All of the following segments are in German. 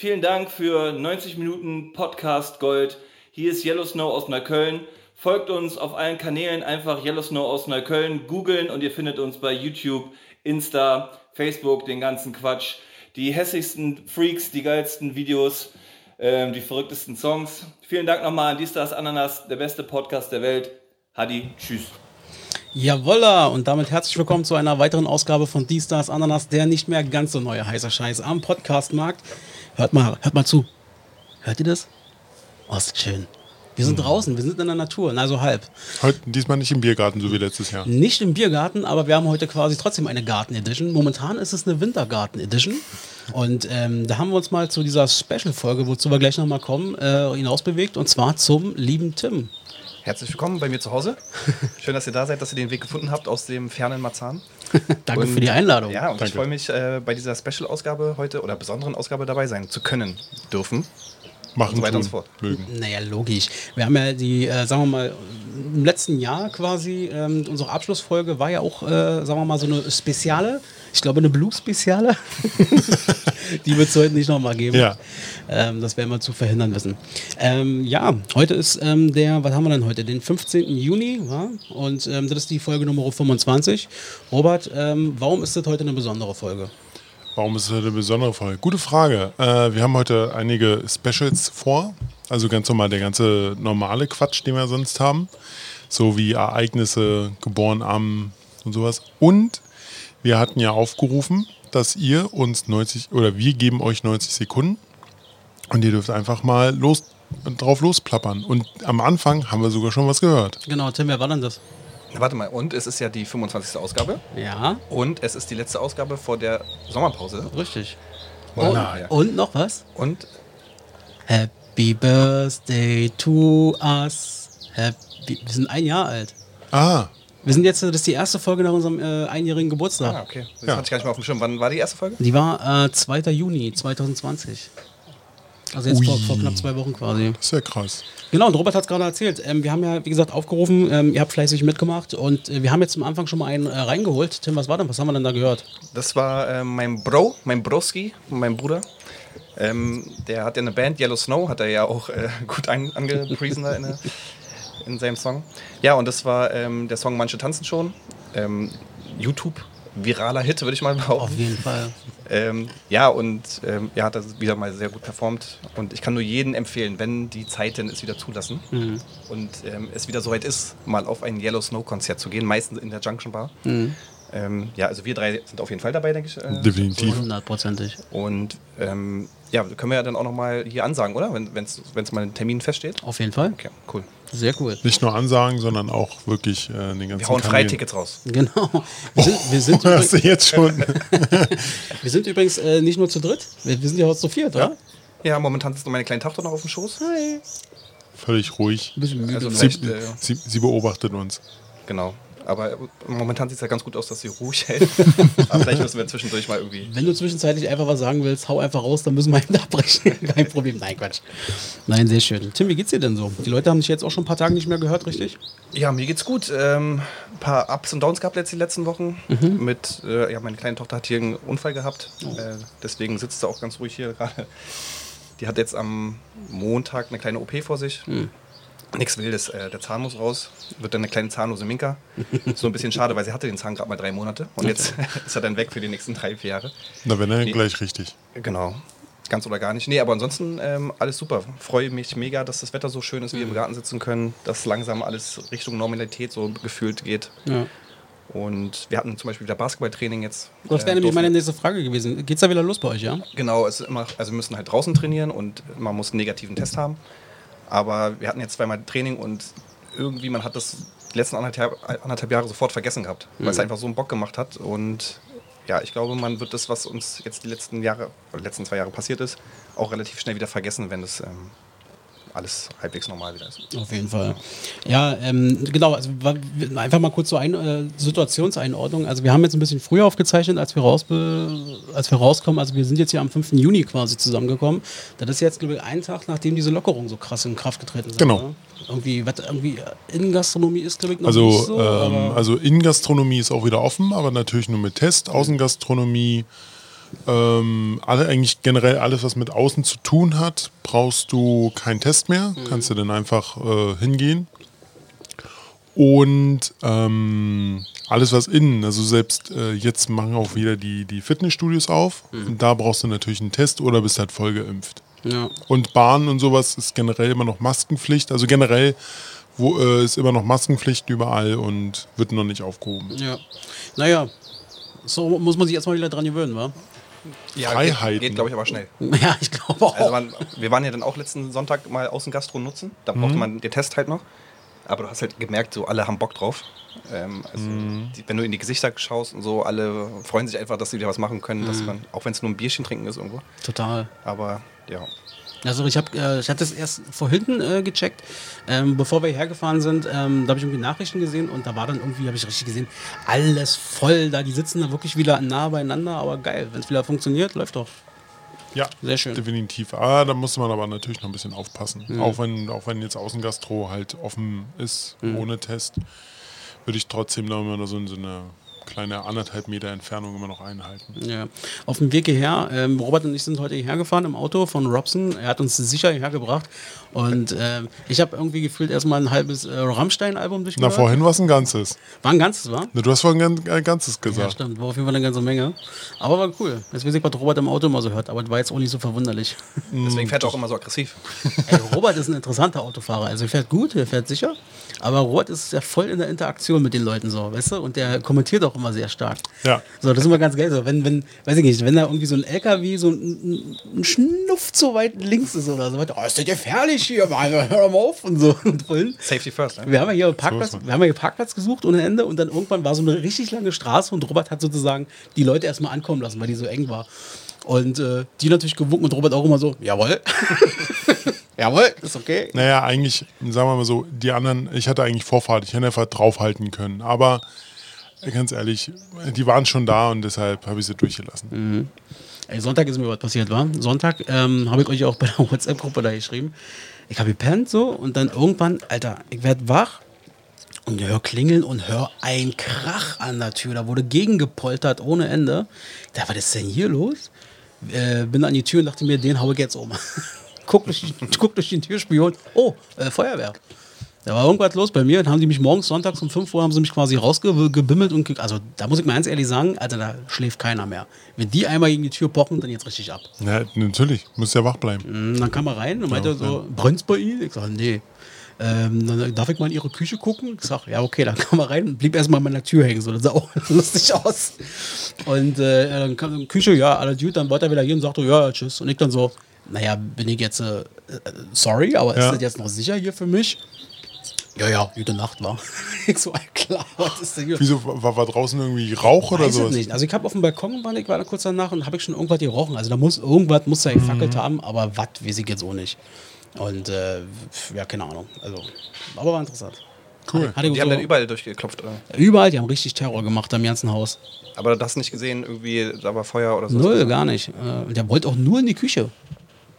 Vielen Dank für 90 Minuten Podcast Gold. Hier ist Yellow Snow aus Neukölln. Folgt uns auf allen Kanälen einfach Yellow Snow aus Neukölln googeln und ihr findet uns bei YouTube, Insta, Facebook, den ganzen Quatsch. Die hässlichsten Freaks, die geilsten Videos, ähm, die verrücktesten Songs. Vielen Dank nochmal an Dies, das, Ananas, der beste Podcast der Welt. Hadi, tschüss. Jawolla! Und damit herzlich willkommen zu einer weiteren Ausgabe von Die Stars Ananas, der nicht mehr ganz so neue heißer Scheiß am Podcastmarkt. Hört mal, hört mal zu. Hört ihr das? Oh, ist schön. Wir sind draußen, wir sind in der Natur, na so halb. Heute diesmal nicht im Biergarten, so wie letztes Jahr. Nicht im Biergarten, aber wir haben heute quasi trotzdem eine Garten Edition. Momentan ist es eine Wintergarten Edition. Und ähm, da haben wir uns mal zu dieser Special-Folge, wozu wir gleich nochmal kommen, äh, hinausbewegt. Und zwar zum lieben Tim. Herzlich willkommen bei mir zu Hause. Schön, dass ihr da seid, dass ihr den Weg gefunden habt aus dem fernen Marzahn. Danke Und- für die Einladung. Ja, und ich Danke. freue mich, äh, bei dieser Special-Ausgabe heute oder besonderen Ausgabe dabei sein zu können, dürfen. Machen so weiter und so fort. mögen. Naja, logisch. Wir haben ja die, äh, sagen wir mal, im letzten Jahr quasi, ähm, unsere Abschlussfolge war ja auch, äh, sagen wir mal, so eine Speziale. Ich glaube, eine Blues-Speziale. die wird es heute nicht nochmal geben. Ja. Ähm, das werden wir zu verhindern wissen. Ähm, ja, heute ist ähm, der, was haben wir denn heute? Den 15. Juni, wa? und ähm, das ist die Folge Nummer 25. Robert, ähm, warum ist das heute eine besondere Folge? Warum ist es eine besondere Folge? Gute Frage. Äh, wir haben heute einige Specials vor. Also ganz normal der ganze normale Quatsch, den wir sonst haben. So wie Ereignisse, geboren am und sowas. Und wir hatten ja aufgerufen, dass ihr uns 90 oder wir geben euch 90 Sekunden und ihr dürft einfach mal los, drauf losplappern. Und am Anfang haben wir sogar schon was gehört. Genau, Tim, wer war denn das? Warte mal, und es ist ja die 25. Ausgabe Ja, und es ist die letzte Ausgabe vor der Sommerpause. richtig. Und, Und, ja. und noch was? und Happy Birthday to us. Happy, wir sind ein Jahr alt. Ah, Wir sind jetzt, das ist die erste Folge nach unserem äh, einjährigen Geburtstag. ah, okay. Das Ja. hatte ich gar nicht mehr auf dem Schirm. Wann war die erste Folge? Die war äh, 2. Juni 2020. Also jetzt vor, vor knapp zwei Wochen quasi. das ist ja krass. Genau, und Robert hat es gerade erzählt. Ähm, wir haben ja, wie gesagt, aufgerufen, ähm, ihr habt fleißig mitgemacht und äh, wir haben jetzt am Anfang schon mal einen äh, reingeholt. Tim, was war denn? Was haben wir denn da gehört? Das war äh, mein Bro, mein Broski, mein Bruder. Ähm, der hat ja eine Band, Yellow Snow, hat er ja auch äh, gut an, angepriesen da in, der- in seinem Song. Ja, und das war ähm, der Song Manche tanzen schon. Ähm, YouTube, viraler Hit, würde ich mal Auf behaupten. jeden Fall. Ähm, ja, und ähm, er hat das wieder mal sehr gut performt. Und ich kann nur jedem empfehlen, wenn die Zeiten es wieder zulassen und ähm, es wieder soweit ist, mal auf ein Yellow Snow Konzert zu gehen, meistens in der Junction Bar. Ähm, ja, also wir drei sind auf jeden Fall dabei, denke ich. Äh, Definitiv. Hundertprozentig. und ähm, ja, können wir ja dann auch nochmal hier ansagen, oder? Wenn es mal ein Termin feststeht. Auf jeden Fall. Okay, cool. Sehr cool. Nicht nur ansagen, sondern auch wirklich äh, den ganzen Wir hauen. Freitickets raus. Genau. Wir sind, wir sind, Hast du übrigens, jetzt schon? wir sind übrigens äh, nicht nur zu dritt, wir, wir sind ja heute zu viert, oder? Ja, momentan sitzt noch meine kleine Tochter noch auf dem Schoß. Hi. Völlig ruhig. Ein bisschen müde. Also. Sie, äh, sie, sie beobachtet uns. genau. Aber momentan sieht es ja ganz gut aus, dass sie ruhig hält. Aber vielleicht müssen wir zwischendurch mal irgendwie. Wenn du zwischenzeitlich einfach was sagen willst, hau einfach raus, dann müssen wir eben abbrechen. Kein Problem. Nein, Quatsch. Nein, sehr schön. Tim, wie geht's dir denn so? Die Leute haben dich jetzt auch schon ein paar Tage nicht mehr gehört, richtig? Ja, mir geht's gut. Ähm, ein paar Ups und Downs gehabt jetzt die letzten Wochen. Mit, äh, ja, meine kleine Tochter hat hier einen Unfall gehabt. Äh, deswegen sitzt sie auch ganz ruhig hier gerade. Die hat jetzt am Montag eine kleine OP vor sich. Nichts Wildes. Äh, der Zahn muss raus. Wird dann eine kleine zahnlose Minka. so ein bisschen schade, weil sie hatte den Zahn gerade mal drei Monate. Und jetzt ist er dann weg für die nächsten drei, vier Jahre. Na, wenn er Nee. gleich richtig. Genau. Ganz oder gar nicht. Nee, aber ansonsten ähm, alles super. Freue mich mega, dass das Wetter so schön ist, wir im Garten sitzen können, dass langsam alles Richtung Normalität so gefühlt geht. Ja. Und wir hatten zum Beispiel wieder Basketballtraining jetzt. Das wäre Äh, nämlich meine nächste Frage gewesen. Geht's da wieder los bei euch, ja? Genau, es immer, also wir müssen halt draußen trainieren und man muss einen negativen Test haben. Aber wir hatten jetzt zweimal Training und irgendwie, man hat das die letzten anderthalb, anderthalb Jahre sofort vergessen gehabt, weil es einfach so einen Bock gemacht hat. Und ja, ich glaube, man wird das, was uns jetzt die letzten Jahre, oder letzten zwei Jahre passiert ist, auch relativ schnell wieder vergessen, wenn das ähm, alles halbwegs normal wieder ist. Auf jeden Fall. Ja, ähm, genau, also einfach mal kurz so eine äh, Situationseinordnung. Also wir haben jetzt ein bisschen früher aufgezeichnet, als wir, rausbe als wir rauskommen. Also wir sind jetzt hier am 5. Juni quasi zusammengekommen. Das ist jetzt, glaube ich, ein Tag, nachdem diese Lockerungen so krass in Kraft getreten sind. Genau. Oder? Irgendwie, was irgendwie äh, Innengastronomie ist, glaube ich, noch Also, nicht so. ähm, also Innengastronomie ist auch wieder offen, aber natürlich nur mit Test. Außengastronomie, ähm, alle eigentlich generell alles, was mit außen zu tun hat, brauchst du keinen Test mehr. Kannst du dann einfach äh, hingehen. Und ähm, alles, was innen, also selbst äh, jetzt machen auch wieder die, die Fitnessstudios auf. Und da brauchst du natürlich einen Test oder bist halt voll geimpft. ja. Und Bahn und sowas ist generell immer noch Maskenpflicht. Also generell wo, äh, ist immer noch Maskenpflicht überall und wird noch nicht aufgehoben. ja. Naja, so muss man sich erstmal wieder dran gewöhnen, wa? Ja, Freiheiten. Geht, geht glaube ich, aber schnell. Ja, ich glaube auch. Also man, wir waren ja dann auch letzten Sonntag mal Außengastro nutzen. Da brauchte man den Test halt noch. Aber du hast halt gemerkt, so alle haben Bock drauf. Ähm, also die, wenn du in die Gesichter schaust und so, alle freuen sich einfach, dass sie wieder was machen können, dass man, auch wenn es nur ein Bierchen trinken ist irgendwo. Total. Aber ja. Also ich habe äh, ich hatte das erst vorhin äh, gecheckt, ähm, bevor wir hergefahren sind, ähm, da habe ich irgendwie Nachrichten gesehen und da war dann irgendwie, habe ich richtig gesehen, alles voll da, die sitzen da wirklich wieder nah beieinander, aber geil, wenn es wieder funktioniert, läuft doch. Ja, Sehr schön. definitiv. Ah, da muss man aber natürlich noch ein bisschen aufpassen. Auch, wenn, auch wenn jetzt Außengastro halt offen ist, ohne Test, würde ich trotzdem noch immer so, so eine kleine anderthalb Meter Entfernung immer noch einhalten. Ja. Auf dem Weg hierher, ähm, Robert und ich sind heute hierher gefahren im Auto von Robson. Er hat uns sicher hierher gebracht. Und ähm, ich habe irgendwie gefühlt erstmal ein halbes äh, Rammstein-Album Na, durchgehört. vorhin war es ein ganzes. War ein ganzes, war? Na, Du hast vorhin ein, ein ganzes Ja, gesagt. stimmt. War auf jeden Fall eine ganze Menge. Aber war cool. Jetzt weiß ich, was Robert im Auto immer so hört. Aber das war jetzt auch nicht so verwunderlich. Deswegen fährt er auch immer so aggressiv. Ey, Robert ist ein interessanter Autofahrer. Also er fährt gut, er fährt sicher. Aber Robert ist ja voll in der Interaktion mit den Leuten so, weißt du? Und der kommentiert auch immer sehr stark. Ja. So, das ist immer ganz geil. So, wenn, wenn, weiß ich nicht, wenn da irgendwie so ein LKW so ein, ein Schnuff zu weit links ist oder so, oh, ist das gefährlich hier, Mann, hör mal auf und so. Und Safety first, ne? wir haben ja hier Parkplatz, So wir haben ja hier Parkplatz gesucht ohne Ende und dann irgendwann war so eine richtig lange Straße und Robert hat sozusagen die Leute erstmal ankommen lassen, weil die so eng war. Und äh, die natürlich gewunken und Robert auch immer so, jawohl. jawohl, ist okay. Naja, eigentlich, sagen wir mal so, die anderen, ich hatte eigentlich Vorfahrt, ich hätte einfach draufhalten können. Aber ganz ehrlich, die waren schon da und deshalb habe ich sie durchgelassen. Ey, Sonntag ist mir was passiert, war. Sonntag ähm, habe ich euch auch bei der WhatsApp-Gruppe da geschrieben. Ich habe gepennt so und dann irgendwann, Alter, ich werde wach und höre klingeln und höre ein Krach an der Tür. Da wurde gegengepoltert ohne Ende. Dachte, was ist denn hier los? Äh, bin an die Tür und dachte mir, den hau ich jetzt um. guck, durch guck durch den Türspion. Oh, äh, Feuerwehr. Da war irgendwas los bei mir. Dann haben die mich morgens sonntags um 5 Uhr haben sie mich quasi rausgebimmelt und also da muss ich mal ganz ehrlich sagen, Alter, da schläft keiner mehr. Wenn die einmal gegen die Tür pochen, dann jetzt richtig ab. Ja, natürlich, muss ja wach bleiben. Und dann kam er rein und meinte Ja, so, brennt's bei Ihnen? Ich sage, nee. Ähm, dann darf ich mal in Ihre Küche gucken? Ich sage, ja, okay, dann kam er rein und blieb erstmal an meiner Tür hängen. So, das sah auch lustig aus. Und äh, dann kam in die Küche, ja, alles gut, dann wollte er wieder hier und sagte, ja, tschüss. Und ich dann so, naja, bin ich jetzt, äh, äh, sorry, aber Ja. ist das jetzt noch sicher hier für mich? Ja, ja, gute Nacht war. ich so, klar, was ist denn hier? Wieso war, war draußen irgendwie Rauch oder Weiß es sowas? nicht. Also ich habe auf dem Balkon, war ich war da kurz danach und habe ich schon irgendwas gerochen. Also da muss irgendwas muss da gefackelt Mhm. haben, aber was weiß ich jetzt auch nicht. Und äh, ja, keine Ahnung. Also, aber war interessant. Cool. Ich Die haben so, dann überall durchgeklopft. Oder? überall, die haben richtig Terror gemacht am ganzen Haus. Aber du hast nicht gesehen, irgendwie, da war Feuer oder so. Null, gar nicht. Äh, und der wollte auch nur in die Küche.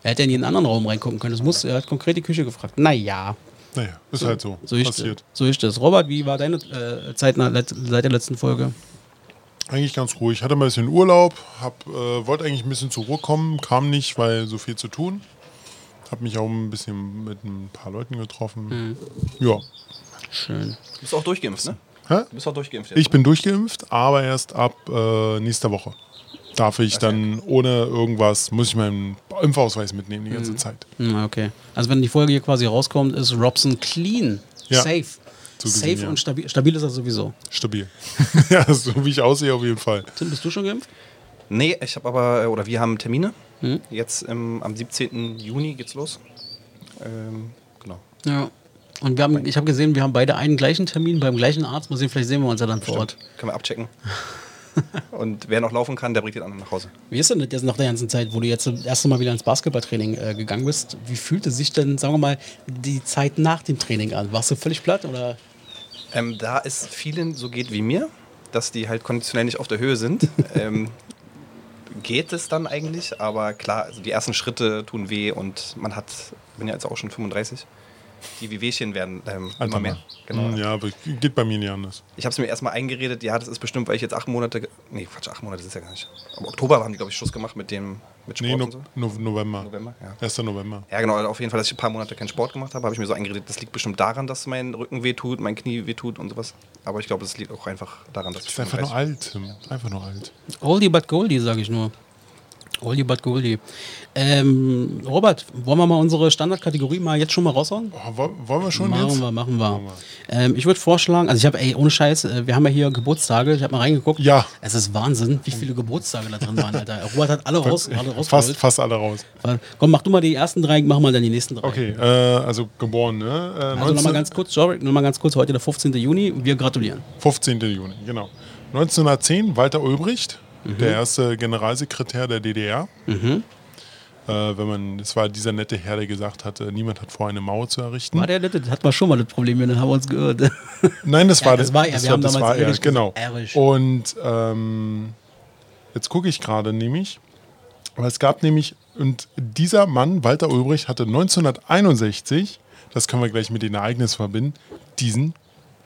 Er hätte in jeden anderen Raum reingucken können. Das muss, er hat konkret die Küche gefragt. Naja, Naja, ist halt so. so ist, passiert. so ist das. Robert, wie war deine äh, Zeit nach, seit der letzten Folge? Eigentlich ganz ruhig. Ich hatte mal ein bisschen Urlaub, hab, äh, wollte eigentlich ein bisschen zur Ruhe kommen, kam nicht, weil so viel zu tun. Hab mich auch ein bisschen mit ein paar Leuten getroffen. Mhm. Ja. Schön. Du bist auch durchgeimpft, ne? Hä? Du bist auch durchgeimpft jetzt. Ich bin durchgeimpft, aber erst ab äh, nächster Woche. Darf ich dann ohne irgendwas, muss ich meinen Impfausweis mitnehmen die Mhm. ganze Zeit. Hm, okay. Also wenn die Folge hier quasi rauskommt, ist Robson clean. Ja. Safe. So gesehen, Safe ja. und stabil, stabil ist er sowieso. Stabil. ja, so wie ich aussehe auf jeden Fall. Tim, bist du schon geimpft? Nee, ich habe aber, oder wir haben Termine. Hm? Jetzt im, am 17. Juni geht's los. Ähm, genau. Ja. Und wir haben, ich habe gesehen, wir haben beide einen gleichen Termin beim gleichen Arzt. Mal sehen, vielleicht sehen wir uns ja dann vor Ort. Können wir abchecken. Und wer noch laufen kann, der bringt den anderen nach Hause. Wie ist denn das jetzt nach der ganzen Zeit, wo du jetzt das erste Mal wieder ins Basketballtraining äh, gegangen bist? Wie fühlte sich denn, sagen wir mal, die Zeit nach dem Training an? Warst du völlig platt oder? Ähm, da es vielen so geht wie mir, dass die halt konditionell nicht auf der Höhe sind, ähm, geht es dann eigentlich. Aber klar, also die ersten Schritte tun weh und man hat, bin ja jetzt auch schon 35, die Wehwehchen werden ähm, immer Einfach mehr. Genau. Hm, Ja, aber geht bei mir nicht anders. Ich habe es mir erstmal eingeredet, ja, das ist bestimmt, weil ich jetzt acht Monate, nee, Quatsch, acht Monate ist es ja gar nicht. Aber Oktober haben die, glaube ich, Schluss gemacht mit dem, mit Sport Nee, no, und so. no, November. November, ja. 1. November. Ja, genau, auf jeden Fall, dass ich ein paar Monate keinen Sport gemacht habe, habe ich mir so eingeredet, das liegt bestimmt daran, dass mein Rücken wehtut, mein Knie wehtut und sowas. Aber ich glaube, es liegt auch einfach daran, dass ich bist einfach nur 35 alt, Tim. Einfach nur alt. Oldie but Goldie, sage ich nur. Oldie but Goldie. Ähm, Robert, wollen wir mal unsere Standardkategorie mal jetzt schon mal raushauen? Oh, wo- wollen wir schon machen jetzt? wir, machen wir. Machen Ähm, ich würde vorschlagen, also ich habe, ey, ohne Scheiß, äh, wir haben ja hier Geburtstage, ich habe mal reingeguckt. Ja. Es ist Wahnsinn, wie viele Geburtstage da drin waren, Alter. Robert hat alle raus, alle Fast, rausgeholt. fast alle raus. Komm, mach du mal die ersten drei, mach mal dann die nächsten drei. Okay, äh, also geboren, ne? Äh, Also 19 nochmal ganz kurz, sorry, nochmal ganz kurz, heute der 15. Juni, wir gratulieren. 15. Juni, genau. 1910 Walter Ulbricht, Mhm. der erste Generalsekretär der DDR. Äh, wenn man, das war dieser nette Herr, der gesagt hat, niemand hat vor, eine Mauer zu errichten. War der nette, das hatten wir schon mal das Problem, hier, dann haben wir uns gehört. Nein, das Ja, war das war er. Wir haben das damals war er, genau. Erich. Und ähm, jetzt gucke ich gerade nämlich, aber es gab nämlich, und dieser Mann, Walter Ulbricht, hatte 1961, das können wir gleich mit den Ereignissen verbinden, diesen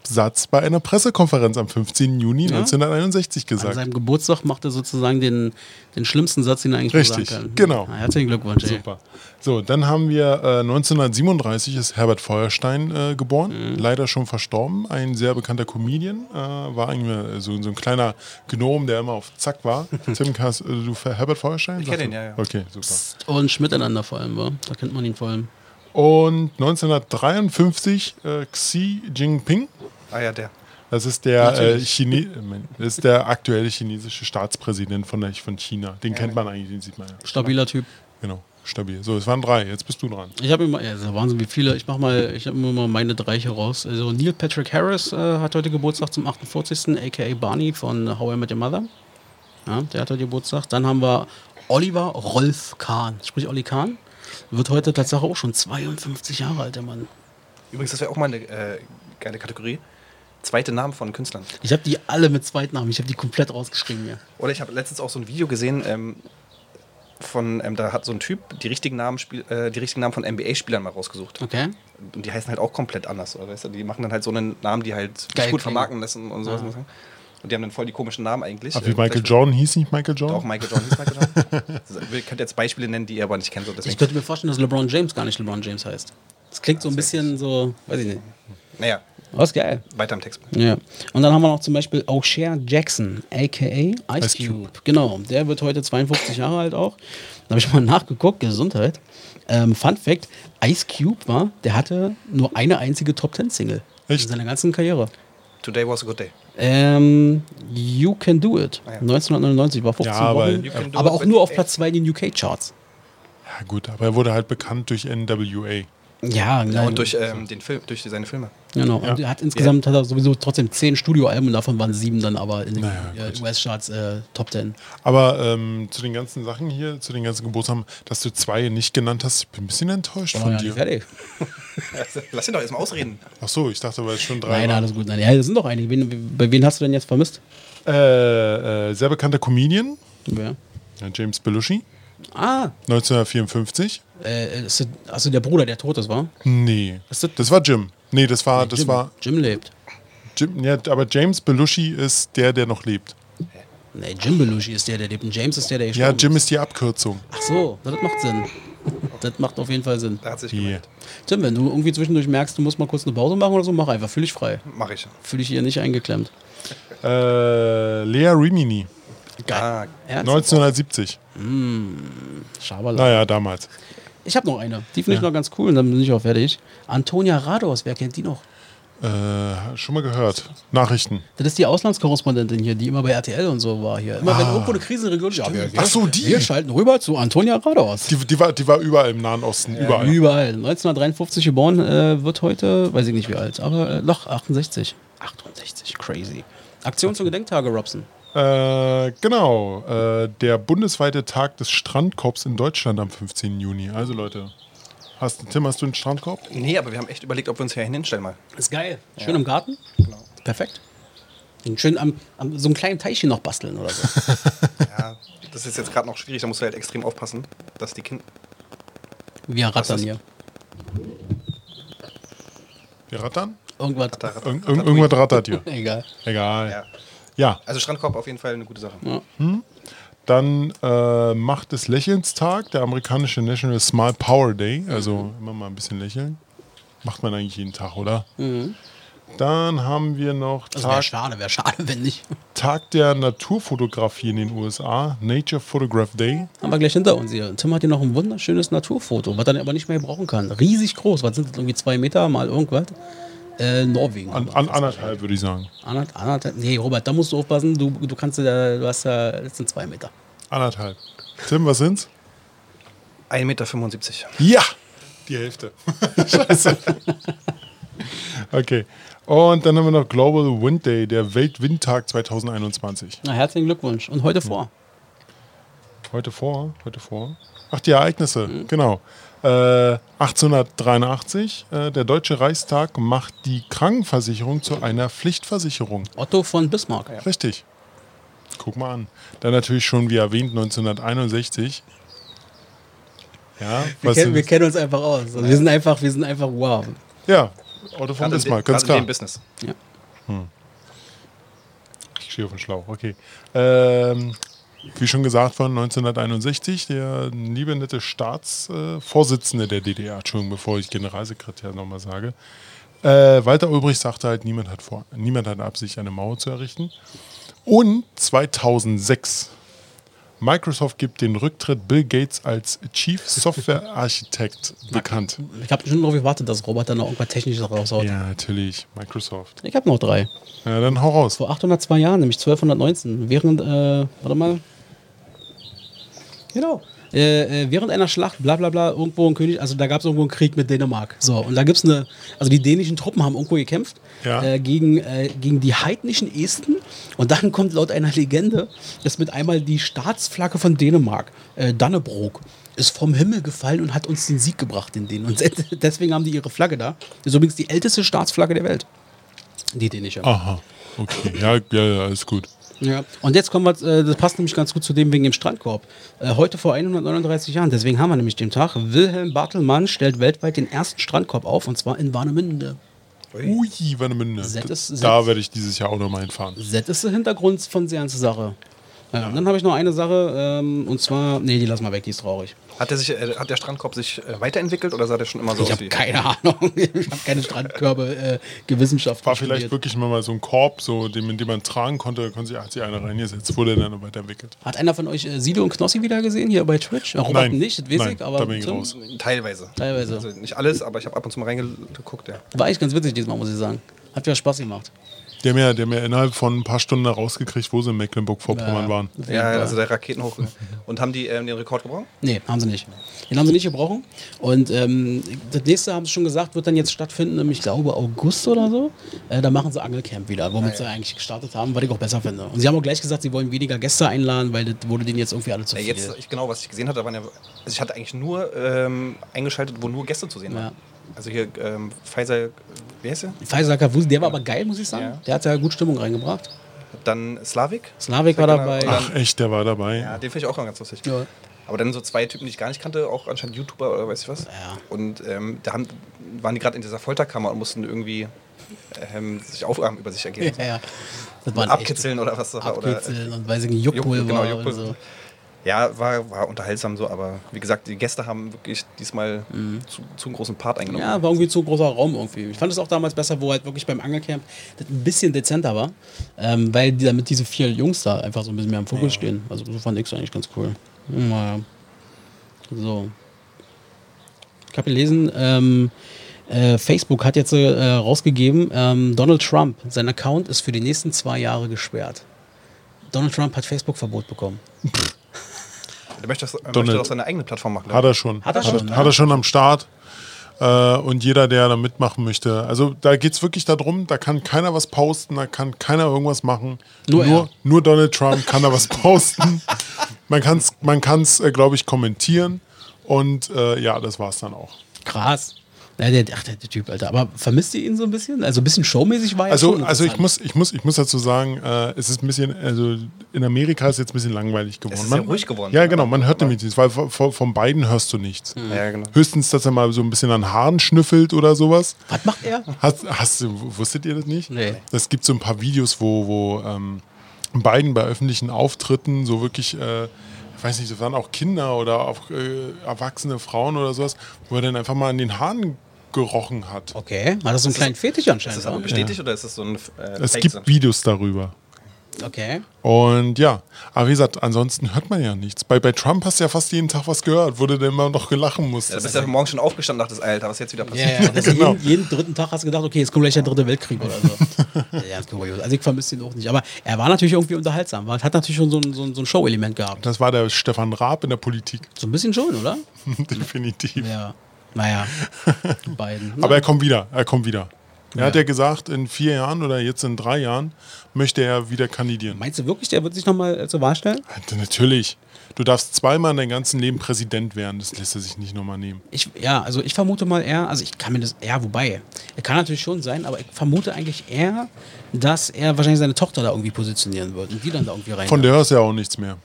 Satz bei einer Pressekonferenz am 15. Juni Ja? 1961 An gesagt. seinem Geburtstag macht er sozusagen den, den schlimmsten Satz, den er eigentlich Richtig, sagen kann. genau. Na, herzlichen Glückwunsch, ey. Super. So, dann haben wir äh, 1937 ist Herbert Feuerstein äh, geboren, Mhm. leider schon verstorben. Ein sehr bekannter Comedian, äh, war irgendwie so, so ein kleiner Gnom, der immer auf Zack war. Tim, hast äh, du für Herbert Feuerstein? Ich Sagst kenn du? ihn, ja, ja. Okay, super. Und miteinander vor allem, wa? Da kennt man ihn vor allem. Und 1953 äh, Xi Jinping. Ah ja, der. Das ist der, äh. Chine äh, das ist der aktuelle chinesische Staatspräsident von, der, von China. Den kennt man eigentlich, den sieht man ja. Stabiler Typ. Genau, stabil. So, es waren drei, jetzt bist du dran. Ich habe immer, ja, das ist ja Wahnsinn, wie viele. Ich mach mal, ich habe immer mal meine drei hier raus. Also Neil Patrick Harris äh, hat heute Geburtstag zum 48. aka Barney von How I Met Your Mother. Ja, der hat heute Geburtstag. Dann haben wir Oliver Rolf Kahn. Sprich Olli Kahn. Wird heute tatsächlich auch schon 52 Jahre alt, der Mann. Übrigens, das wäre auch mal eine äh, geile Kategorie. Zweite Namen von Künstlern. Ich habe die alle mit Zweitnamen. Ich habe die komplett rausgeschrieben hier. Oder ich habe letztens auch so ein Video gesehen, ähm, von, ähm, da hat so ein Typ die richtigen Namen, Spiel, äh, die richtigen Namen von NBA-Spielern mal rausgesucht. Okay. Und die heißen halt auch komplett anders. Oder? Weißt du? Die machen dann halt so einen Namen, die halt sich Geil gut klingen. vermarkten lassen und sowas. Ja. Und die haben dann voll die komischen Namen eigentlich. Wie Äh, Michael vielleicht- Jordan hieß nicht Michael Jordan? Auch Michael Jordan hieß Michael Jordan. Also, Ihr könnt jetzt Beispiele nennen, die ihr aber nicht kennt. So Ich könnte mir vorstellen, dass LeBron James gar nicht LeBron James heißt. Das klingt so ein bisschen so, weiß ich nicht. Naja, Aber ist geil. weiter im Text. Ja. Und dann haben wir noch zum Beispiel O'Shea Jackson, aka Ice Ice Cube. Genau, der wird heute 52 Jahre alt auch. Da habe ich mal nachgeguckt, Gesundheit. Ähm, Fun Fact: Ice Cube war, der hatte nur eine einzige Top 10 Single Echt? in seiner ganzen Karriere. Today was a good day. Ähm, you Can Do It. Ah ja. 1999 war 15 Ja, aber- Wochen, aber auch nur auf. Platz 2 in den UK-Charts. Ja, gut, aber er wurde halt bekannt durch NWA. Ja, Ja, nein. und durch, ähm, den Film, durch seine Filme. Genau. Ja. Und er hat insgesamt hat er sowieso trotzdem zehn Studioalben, davon waren sieben dann aber in den Naja, äh. US-Charts äh, Top 10. Aber ähm, zu den ganzen Sachen hier, zu den ganzen Geburtstagen, dass du zwei nicht genannt hast, ich bin ein bisschen enttäuscht War von ja dir. fertig. Lass ihn doch erstmal ausreden. Ach so, ich dachte, weil es schon drei Nein, waren. alles gut. Nein, ja, das sind doch einige. Wen, bei wen hast du denn jetzt vermisst? Äh, äh, sehr bekannter Comedian, Wer? ja, James Belushi, Ah, 1954. äh, ist das, also der Bruder, der tot ist, war? Nee, Ist das- das war Jim. Nee, das war, das Jim. war Jim lebt. Jim. Ja, aber James Belushi ist der, der noch lebt. Nee, Jim Belushi ist der, der lebt. Und James ist der, der Ja, Jim ist die Abkürzung. Ach so, das macht Sinn. Das macht auf jeden Fall Sinn. Da hat sich Yeah. Tim, wenn du irgendwie zwischendurch merkst, du musst mal kurz eine Pause machen oder so, mach einfach. Fühl dich frei. Mach ich. Fühl dich hier nicht eingeklemmt. Äh, Lea Rimini, Ah, Ernst? 1970. Schaberla. Naja, damals. Ich habe noch eine. Die finde ich noch ganz cool und dann bin ich auch fertig. Antonia Rados, wer kennt die noch? Äh, schon mal gehört. Nachrichten. Das ist die Auslandskorrespondentin hier, die immer bei RTL und so war hier. Immer wenn irgendwo eine Krisenregion ist, ja, wir, wir, Ach so, die. wir schalten rüber zu Antonia Rados. Die, die, war, die war überall im Nahen Osten. Überall. Überall. 1953 geboren, äh, wird heute, weiß ich nicht wie alt, aber äh, noch 68. 68, crazy. Aktions- und Gedenktage, Robson. Äh, genau. Äh, der bundesweite Tag des Strandkorbs in Deutschland am 15. Juni. Also Leute, hast, Tim, hast du einen Strandkorb? Nee, aber wir haben echt überlegt, ob wir uns hier hinstellen mal. Ist geil. Schön im Garten. Genau. Perfekt. Und schön am, am so einem kleinen Teilchen noch basteln oder so. Ja, das ist jetzt gerade noch schwierig, da musst du halt extrem aufpassen, dass die Kinder. Wir rattern hier. Wir rattern? Irgendwas. Irg irg irgendwas rattert hier. Egal. Egal. Ja. Ja, Also Strandkorb auf jeden Fall eine gute Sache. dann äh, Macht des Lächelns Tag, der amerikanische National Smile Power Day. Also immer mal ein bisschen lächeln. Macht man eigentlich jeden Tag, oder? Dann haben wir noch Das wäre Tag, schade, wäre schade, wenn nicht. Tag der Naturfotografie in den USA, Nature Photograph Day. Haben wir gleich hinter uns hier. Tim hat hier noch ein wunderschönes Naturfoto, was er aber nicht mehr brauchen kann. Riesig groß. Was sind das? Irgendwie zwei Meter mal irgendwas? Äh, Norwegen. An, an anderthalb, würde ich sagen. Anderth- anderthalb? Nee, Robert, da musst du aufpassen. Du, du kannst ja, du hast ja, das sind zwei Meter. Anderthalb. Tim, was sind's? 1,75 Meter. Ja! Die Hälfte. Scheiße. Okay. Und dann haben wir noch Global Wind Day, der Weltwindtag 2021. Na, herzlichen Glückwunsch. Und heute vor. Heute vor, heute vor. Ach, die Ereignisse, genau. Äh, 1883, äh, der Deutsche Reichstag macht die Krankenversicherung zu einer Pflichtversicherung. Otto von Bismarck. Richtig. Guck mal an. Dann natürlich schon, wie erwähnt, 1961. Ja, Wir, was kennen, wir kennen uns einfach aus. Also wir sind einfach, wir sind einfach wow. ja, Otto von Gerade Bismarck, ganz klar. dem Business. Ich stehe auf den Schlauch, okay. Ähm, wie schon gesagt worden, 1961, der liebe nette Staatsvorsitzende äh, der DDR, Entschuldigung, bevor ich Generalsekretär nochmal sage, äh, Walter Ulbricht sagte halt, niemand hat, vor, niemand hat Absicht, eine Mauer zu errichten. Und 2006, Microsoft gibt den Rücktritt Bill Gates als Chief Software Architect bekannt. Ich habe schon darauf gewartet, dass Robert dann noch irgendwas Technisches raushaut. Ja, natürlich, Microsoft. Ich habe noch drei. Ja, dann hau raus. Vor 802 Jahren, nämlich 1219, während, äh, warte mal. Genau. Äh, äh, während einer Schlacht, bla bla bla, irgendwo ein König, also da gab es irgendwo einen Krieg mit Dänemark. So, und da gibt es eine, also die dänischen Truppen haben irgendwo gekämpft Ja. äh, gegen, äh, gegen die heidnischen Esten. Und dann kommt laut einer Legende, dass mit einmal die Staatsflagge von Dänemark, äh, Dannebrog, ist vom Himmel gefallen und hat uns den Sieg gebracht in denen. Und deswegen haben die ihre Flagge da. Das ist übrigens die älteste Staatsflagge der Welt. Die dänische. Aha, okay. Ja, ja, ja, alles gut. Ja, und jetzt kommen wir, äh, das passt nämlich ganz gut zu dem wegen dem Strandkorb. Äh, heute vor 139 Jahren, deswegen haben wir nämlich den Tag, Wilhelm Bartelmann stellt weltweit den ersten Strandkorb auf und zwar in Warnemünde. Ui, Warnemünde. Ist- Da werde ich dieses Jahr auch nochmal hinfahren. Das ist der Hintergrund von der ganzen Sache. Ja, und dann habe ich noch eine Sache, ähm, und zwar, nee, die lassen wir weg, die ist traurig. Hat, der sich, äh, hat der Strandkorb sich äh, weiterentwickelt oder sah der schon immer so Ich aus habe keine Ahnung, ich habe keine Strandkörbe äh, gewissenschaftlich War vielleicht studiert. wirklich mal so ein Korb, so, den, den man tragen konnte, konnte sich, hat sich einer reingesetzt, wurde dann weiterentwickelt. Hat einer von euch äh, Sido und Knossi wieder gesehen hier bei Twitch? Robert Nein, nicht, das weiß nein, ich, aber da bin ich raus. Teilweise. Teilweise. Also nicht alles, aber ich habe ab und zu mal reingeguckt, ja. war echt ganz witzig diesmal, muss ich sagen. Hat wieder Spaß gemacht. Der mir, der mir innerhalb von ein paar Stunden rausgekriegt, wo sie in Mecklenburg-Vorpommern waren. Ja, also der Raketen hoch. Und haben die ähm, den Rekord gebrochen? Nee, haben sie nicht. Den haben sie nicht gebrochen. Und ähm, das nächste, haben sie schon gesagt, wird dann jetzt stattfinden, im, ich glaube, August oder so. Äh, da machen sie Angelcamp wieder, womit sie eigentlich gestartet haben, was ich auch besser finde. Und sie haben auch gleich gesagt, sie wollen weniger Gäste einladen, weil das wurde denen jetzt irgendwie alle zu Ja, viel. jetzt, ich, genau, was ich gesehen hatte, waren ja, also ich hatte eigentlich nur ähm, eingeschaltet, wo nur Gäste zu sehen waren. Also hier ähm, Pfizer, wie heißt der? Pfizer Kavusi, der war aber geil, muss ich sagen. Ja. Der hat ja gut Stimmung reingebracht. Dann Slavik. Slavik war dabei. Ach, echt, der war dabei. Ja, den finde ich auch ganz lustig. Ja. Aber dann so zwei Typen, die ich gar nicht kannte, auch anscheinend YouTuber oder weiß ich was. Ja. Und ähm, da haben, waren die gerade in dieser Folterkammer und mussten irgendwie ähm, sich Aufgaben über sich ergeben. Ja, ja. Das waren Abkitzeln oder was. echt Oder, Abkitzeln und weiß ich nicht, Juckpulver Juck- genau, und Juckpulver. Ja, war, war unterhaltsam so, aber wie gesagt, die Gäste haben wirklich diesmal zu, zu einen großen Part eingenommen. Mhm. Ja, war irgendwie zu großer Raum irgendwie. Ich fand es auch damals besser, wo halt wirklich beim Angelcamp das ein bisschen dezenter war, ähm, weil die, damit diese vier Jungs da einfach so ein bisschen mehr im Fokus stehen. Also so fand ich es eigentlich ganz cool. Naja. So. Ich habe gelesen, ähm, Äh, Facebook hat jetzt äh, rausgegeben, ähm, Donald Trump, sein Account ist für die nächsten zwei Jahre gesperrt. Donald Trump hat Facebook-Verbot bekommen. Der möchte, das, er möchte Donald. doch seine eigene Plattform machen. Hat er schon. Hat er schon, Hat, er schon am Start. Äh, und jeder, der da mitmachen möchte. Also da geht es wirklich darum, da kann keiner was posten, da kann keiner irgendwas machen. Nur nur, er. nur Donald Trump kann da was posten. Man kann es, man kann's, äh, glaube ich, kommentieren. Und äh, ja, das war es dann auch. Krass. Ja, der, ach, der, der Typ, Alter. Aber vermisst ihr ihn so ein bisschen? Also ein bisschen showmäßig war er Also, schon also ich, muss, ich, muss, ich muss dazu sagen, äh, es ist ein bisschen, also in Amerika ist es jetzt ein bisschen langweilig geworden. ist ja ruhig geworden. Ja, genau, man hört nämlich nichts, weil von, von beiden hörst du nichts. Ja, genau. Höchstens, dass er mal so ein bisschen an Haaren schnüffelt oder sowas. Was macht er? Hast, hast du, wusstet ihr das nicht? Nee. Es gibt so ein paar Videos, wo, wo ähm, Biden bei öffentlichen Auftritten so wirklich, äh, ich weiß nicht, das waren auch Kinder oder auch äh, erwachsene Frauen oder sowas, wo er dann einfach mal an den Haaren gerochen hat. Okay, hat das so einen kleinen Fetisch Ist anscheinend. das aber oder? bestätigt oder ist das so ein äh, Es Fake gibt? Videos darüber. Okay. Und ja, aber wie gesagt, ansonsten hört man ja nichts. Bei, bei Trump hast du ja fast jeden Tag was gehört, wo du dann immer noch gelachen musst. Ja, da bist du ja morgen schon aufgestanden und dachtest, Alter, was ist jetzt wieder Ja, passiert? ja, das Genau. jeden, jeden dritten Tag hast du gedacht, okay, jetzt kommt gleich der dritte Weltkrieg oder so. ja, das ist kurios. Also ich vermisse ihn auch nicht. Aber er war natürlich irgendwie unterhaltsam. War- Hat natürlich schon so ein, so ein, so ein Show-Element gehabt. Das war der Stefan Raab in der Politik. So ein bisschen schon, oder? Definitiv. Ja. Naja, beiden. Aber er kommt wieder, er kommt wieder. Er Ja. hat ja gesagt, in vier Jahren oder jetzt in drei Jahren möchte er wieder kandidieren. Meinst du wirklich, der wird sich nochmal zur Wahl stellen? Natürlich. Du darfst zweimal in deinem ganzen Leben Präsident werden. Das lässt er sich nicht nochmal nehmen. Ich, ja, also ich vermute mal eher, also ich kann mir das, ja, wobei, er kann natürlich schon sein, aber ich vermute eigentlich eher, dass er wahrscheinlich seine Tochter da irgendwie positionieren wird und die dann da irgendwie rein. Von der hörst du ja auch nichts mehr.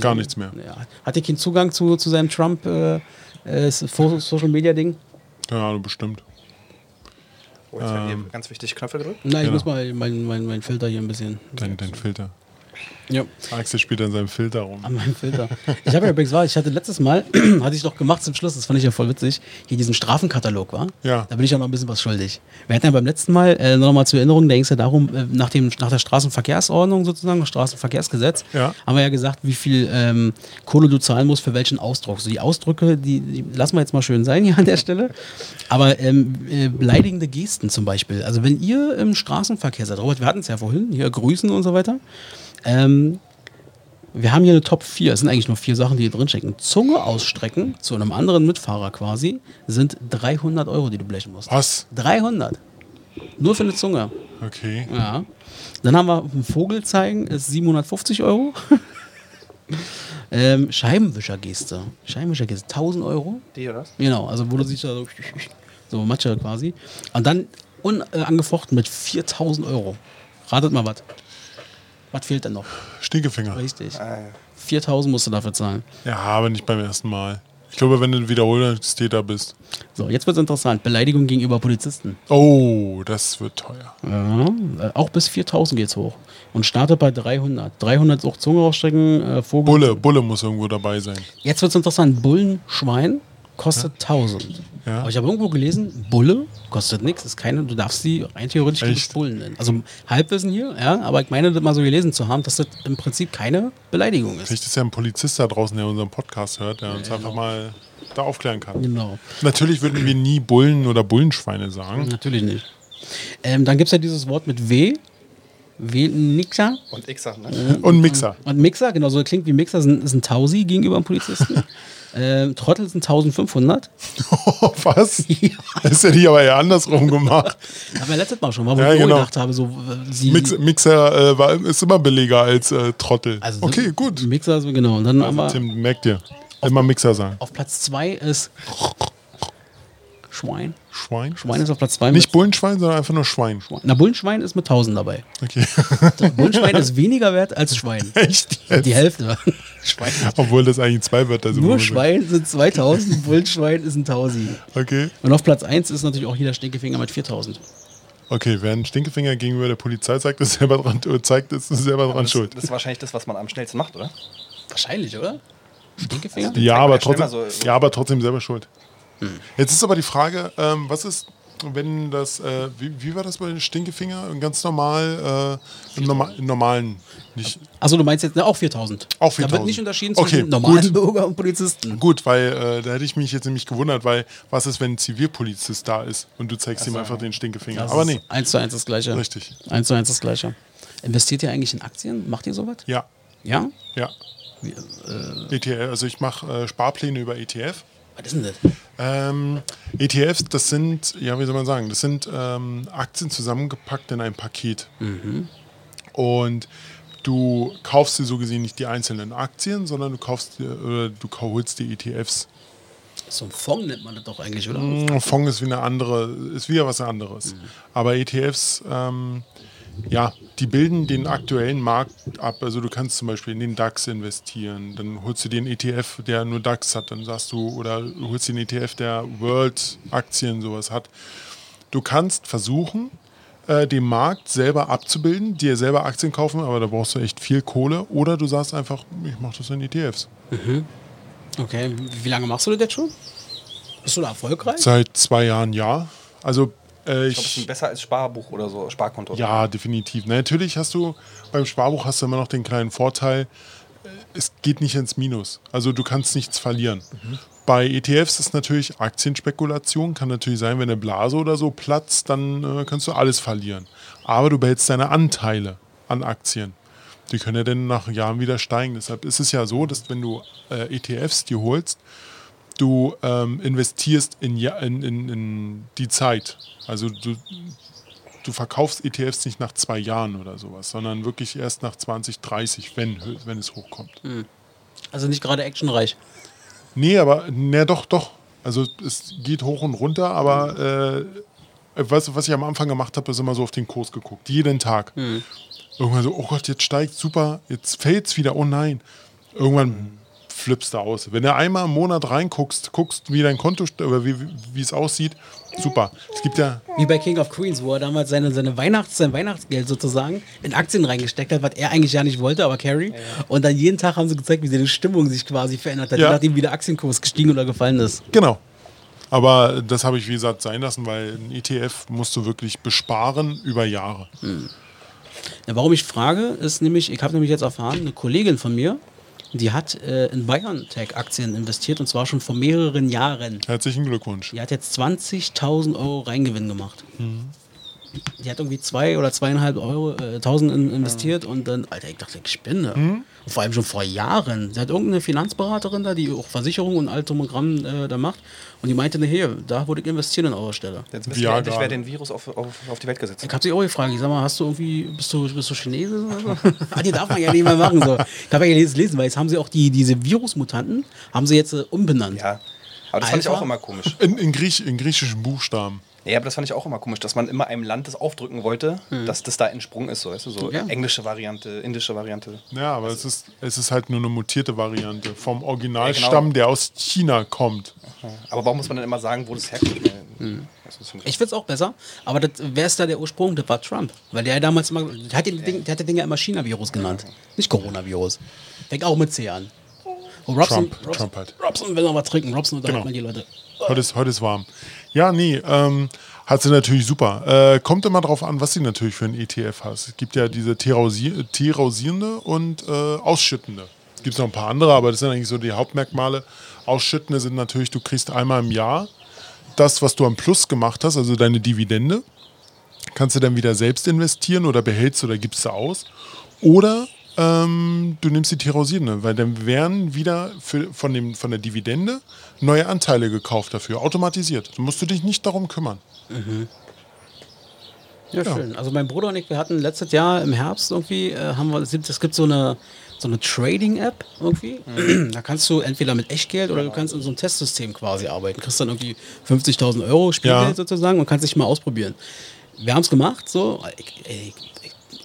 Gar nichts mehr. Ja. Hat ihr Kind Zugang zu, zu seinem Trump äh, äh, So- Social Media Ding? Ahnung, bestimmt. Oh, jetzt werden hier ganz wichtig Knöpfe gedrückt. Nein, ich Genau. muss mal meinen mein, mein Filter hier ein bisschen. Dein, dein Filter. Ja, Axel spielt an seinem Filter rum. an meinem Filter. Ich habe ja übrigens wahr, ich hatte letztes Mal, hatte ich doch gemacht zum Schluss, das fand ich ja voll witzig, hier diesen Strafenkatalog, war. Ja. Da bin ich ja noch ein bisschen was schuldig. Wir hatten ja beim letzten Mal, äh, noch mal zur Erinnerung, da ging es ja darum, äh, nach, dem, nach der Straßenverkehrsordnung sozusagen, Straßenverkehrsgesetz, Ja. haben wir ja gesagt, wie viel ähm, Kohle du zahlen musst für welchen Ausdruck. So die Ausdrücke, die, die lassen wir jetzt mal schön sein hier an der Stelle. Aber ähm, äh, beleidigende Gesten zum Beispiel. Also wenn ihr im Straßenverkehr seid, Robert, wir hatten es ja vorhin, hier grüßen und so weiter. Ähm, wir haben hier eine Top 4. Es sind eigentlich nur vier Sachen, die hier drinstecken. Zunge ausstrecken zu einem anderen Mitfahrer quasi sind 300 Euro, die du blechen musst. Was? 300. Nur für eine Zunge. Okay. Ja. Dann haben wir einen Vogel zeigen, ist 750 Euro. ähm, Scheibenwischergeste. Scheibenwischergeste, 1000 Euro. Die oder was? Genau, also wo du sich da so, so Matsche quasi. Und dann unangefochten mit 4000 Euro. Ratet mal was. Was fehlt denn noch? Stinkefinger. Richtig. Ah, ja. 4000 musst du dafür zahlen. Ja, aber nicht beim ersten Mal. Ich glaube, wenn du ein Wiederholungstäter bist. So, jetzt wird es interessant. Beleidigung gegenüber Polizisten. Oh, das wird teuer. Ja, äh, auch bis 4000 geht's hoch. Und startet bei 300. 300 ist auch Zunge rausstrecken, äh, Vogel. Bulle, Bulle muss irgendwo dabei sein. Jetzt wird's interessant. Bullenschwein kostet 1000. Ja. Aber ich habe irgendwo gelesen, Bulle kostet nichts, ist keine, du darfst sie rein theoretisch nicht Bullen nennen. Also Halbwissen hier, ja, aber ich meine, das mal so gelesen zu haben, dass das im Prinzip keine Beleidigung ist. Vielleicht ist ja ein Polizist da draußen, der unseren Podcast hört, der uns einfach mal da aufklären kann. Genau. Natürlich würden wir nie Bullen oder Bullenschweine sagen. Natürlich nicht. Ähm, dann gibt es ja dieses Wort mit W. W-Nixer. Und sag, ne? Und Mixer. Und Mixer, genau, so klingt wie Mixer, ist ein, ist ein Tausi gegenüber einem Polizisten. ähm, Trottel sind 1500. Was? Das ist ja nicht aber eher andersrum gemacht. Haben wir letztes Mal schon, mal, wo Ja, ich genau. gedacht habe, so äh, sie. Mix, Mixer äh, war, ist immer billiger als äh, Trottel. also okay, gut. Mixer, ist- genau. Und dann Also, wir Tim, merk dir. Immer Mixer sagen. auf Platz 2 ist Schwein. Schwein? Schwein ist auf Platz 2 Nicht Bullenschwein, sondern einfach nur Schwein. Na, Bullenschwein ist mit 1000 dabei. Okay. Bullenschwein ist weniger wert als Schwein. Echt jetzt? Die Hälfte. Schwein. Obwohl das eigentlich zwei Wörter sind. Nur. Schwein sind 2000, Bullenschwein ist ein Tausi. Okay. Und auf Platz 1 ist natürlich auch hier der Stinkefinger mit 4000. Okay, wer einen Stinkefinger gegenüber der Polizei zeigt, ist selber dran, äh, zeigt, ist selber dran Das, schuld. das ist wahrscheinlich das, was man am schnellsten macht, oder? Wahrscheinlich, oder? Stinkefinger? Ja, aber man ja schnell trotzdem, so- ja, aber trotzdem selber schuld. Jetzt ist aber die Frage, ähm, was ist wenn das, äh, wie, wie war das bei den Stinkefinger? Ganz normal, äh, im, norma im normalen, nicht. Also du meinst jetzt ne, auch 4000? Auch Da wird 4000. nicht unterschieden Okay, zwischen normalen gut. Bürger und Polizisten. Gut, weil äh, da hätte ich mich jetzt nämlich gewundert, weil was ist, wenn ein Zivilpolizist da ist und du zeigst ihm einfach den Stinkefinger? Das Aber nee, Eins zu eins das Gleiche. Richtig. Eins zu eins das Gleiche. Investiert ihr eigentlich in Aktien? Macht ihr sowas? ja, Ja? ja. ETF, also ich mache äh, Sparpläne über ETF. Was ist denn das? Ähm, ETFs, das sind, ja, wie soll man sagen, das sind ähm, Aktien zusammengepackt in ein Paket. Und du kaufst dir so gesehen nicht die einzelnen Aktien, sondern du kaufst dir, oder du holst dir ETFs. So ein Fonds nennt man das doch eigentlich, oder? Ein Fonds ist wie eine andere, ist wieder was anderes. Aber ETFs, ähm, ja, die bilden den aktuellen Markt ab. Also du kannst zum Beispiel in den DAX investieren, dann holst du den ETF, der nur DAX hat, dann sagst du, oder du holst den ETF, der World Aktien sowas hat. Du kannst versuchen, äh, den Markt selber abzubilden, dir selber Aktien kaufen, aber da brauchst du echt viel Kohle. Oder du sagst einfach, ich mache das in ETFs. Okay, wie lange machst du das jetzt schon? Bist du da erfolgreich? Seit zwei Jahren ja. Also äh, Ich glaube, es ist besser als Sparbuch oder so, Sparkonto. Ja, definitiv. Na, natürlich hast du beim Sparbuch hast du immer noch den kleinen Vorteil, äh, es geht nicht ins Minus. Also du kannst nichts verlieren. Bei ETFs ist natürlich Aktienspekulation, kann natürlich sein, wenn eine Blase oder so platzt, dann äh, kannst du alles verlieren. Aber du behältst deine Anteile an Aktien. Die können ja dann nach Jahren wieder steigen. Deshalb ist es ja so, dass wenn du äh, ETFs dir holst, du ähm, investierst in, in, in, in die Zeit. Also du, du verkaufst ETFs nicht nach zwei Jahren oder sowas, sondern wirklich erst nach 20, 30, wenn, wenn es hochkommt. Also nicht gerade actionreich. Nee, aber, ne, doch, doch. Also es geht hoch und runter, aber äh, was, was ich am Anfang gemacht habe, ist immer so auf den Kurs geguckt. Jeden Tag. Irgendwann so, oh Gott, jetzt steigt super, jetzt fällt es wieder, oh nein. Irgendwann flippst du aus. Wenn du einmal im Monat reinguckst, guckst, wie dein Konto, oder wie, wie- es aussieht, super. Es gibt ja, Wie bei King of Queens, wo er damals seine, seine Weihnachts-, sein Weihnachtsgeld sozusagen in Aktien reingesteckt hat, was er eigentlich ja nicht wollte, aber Carrie. Und dann jeden Tag haben sie gezeigt, wie seine Stimmung sich quasi verändert hat, Ja. je nachdem, wie der Aktienkurs gestiegen oder gefallen ist. Genau. Aber das habe ich, wie gesagt, sein lassen, weil ein ETF musst du wirklich besparen über Jahre. Ja, warum ich frage, ist nämlich, ich habe nämlich jetzt erfahren, eine Kollegin von mir, die hat äh, in BioNTech-Aktien investiert und zwar schon vor mehreren Jahren. Herzlichen Glückwunsch. Die hat jetzt 20.000 Euro Reingewinn gemacht. Die hat irgendwie zwei oder zweieinhalb Euro, äh, tausend in, investiert und dann, Alter, ich dachte, ich spinne. Und vor allem schon vor Jahren. Sie hat irgendeine Finanzberaterin da, die auch Versicherungen und dran äh, da macht. Und die meinte, ne, hier, da würde ich investieren an eurer Stelle. Jetzt wir Ja, endlich, wer den Virus auf, auf, auf die Welt gesetzt Ich hat. habe sie auch gefragt, ich sag mal, hast du irgendwie, bist du, bist du Chinese oder so? ah, die darf man ja nicht mehr machen. So. Ich habe ja jetzt lesen, weil jetzt haben sie auch die, diese Virusmutanten, haben sie jetzt äh, umbenannt. Ja. Aber das fand ich Alpha? auch immer komisch. In, in, Griech, in griechischen Buchstaben. Ja, aber das fand ich auch immer komisch, dass man immer einem Land das aufdrücken wollte, dass das da entsprungen ist, so, weißt du, so Ja. englische Variante, indische Variante. Ja, aber es ist, es ist halt nur eine mutierte Variante vom Originalstamm, Ja, genau. der aus China kommt. Aber warum muss man dann immer sagen, wo das herkommt? Schon Ich find's auch besser, aber das, wer ist da der Ursprung? Das war Trump. Weil der ja damals immer, der hat, den Ding, der hat das Ding ja immer China-Virus genannt. Nicht Coronavirus. Fängt auch mit C an. Und Robson, Trump, Robson, Trump halt. Robson will noch was trinken. Robson unterhält Genau. mal die Leute. Heute ist, heute ist warm. Ja, nee, ähm, hat sie natürlich super. Äh, kommt immer drauf an, was sie natürlich für ein ETF hast. Es gibt ja diese Terausierende und äh, Ausschüttende. Es gibt noch ein paar andere, aber das sind eigentlich so die Hauptmerkmale. Ausschüttende sind natürlich, du kriegst einmal im Jahr das, was du am Plus gemacht hast, also deine Dividende. Kannst du dann wieder selbst investieren oder behältst oder gibst du aus. Oder ähm, du nimmst die Terosierende, weil dann werden wieder für, von, dem, von der Dividende neue Anteile gekauft dafür, automatisiert. Da musst du dich nicht darum kümmern. Ja, schön. Also mein Bruder und ich, wir hatten letztes Jahr im Herbst irgendwie, äh, haben wir, es gibt- so eine, so eine Trading-App irgendwie. da kannst du entweder mit Echtgeld oder du kannst in so einem Testsystem quasi arbeiten. Kriegst dann irgendwie 50.000 Euro Spielgeld Ja. sozusagen und kannst dich mal ausprobieren. Wir haben es gemacht, so. Ich, ich,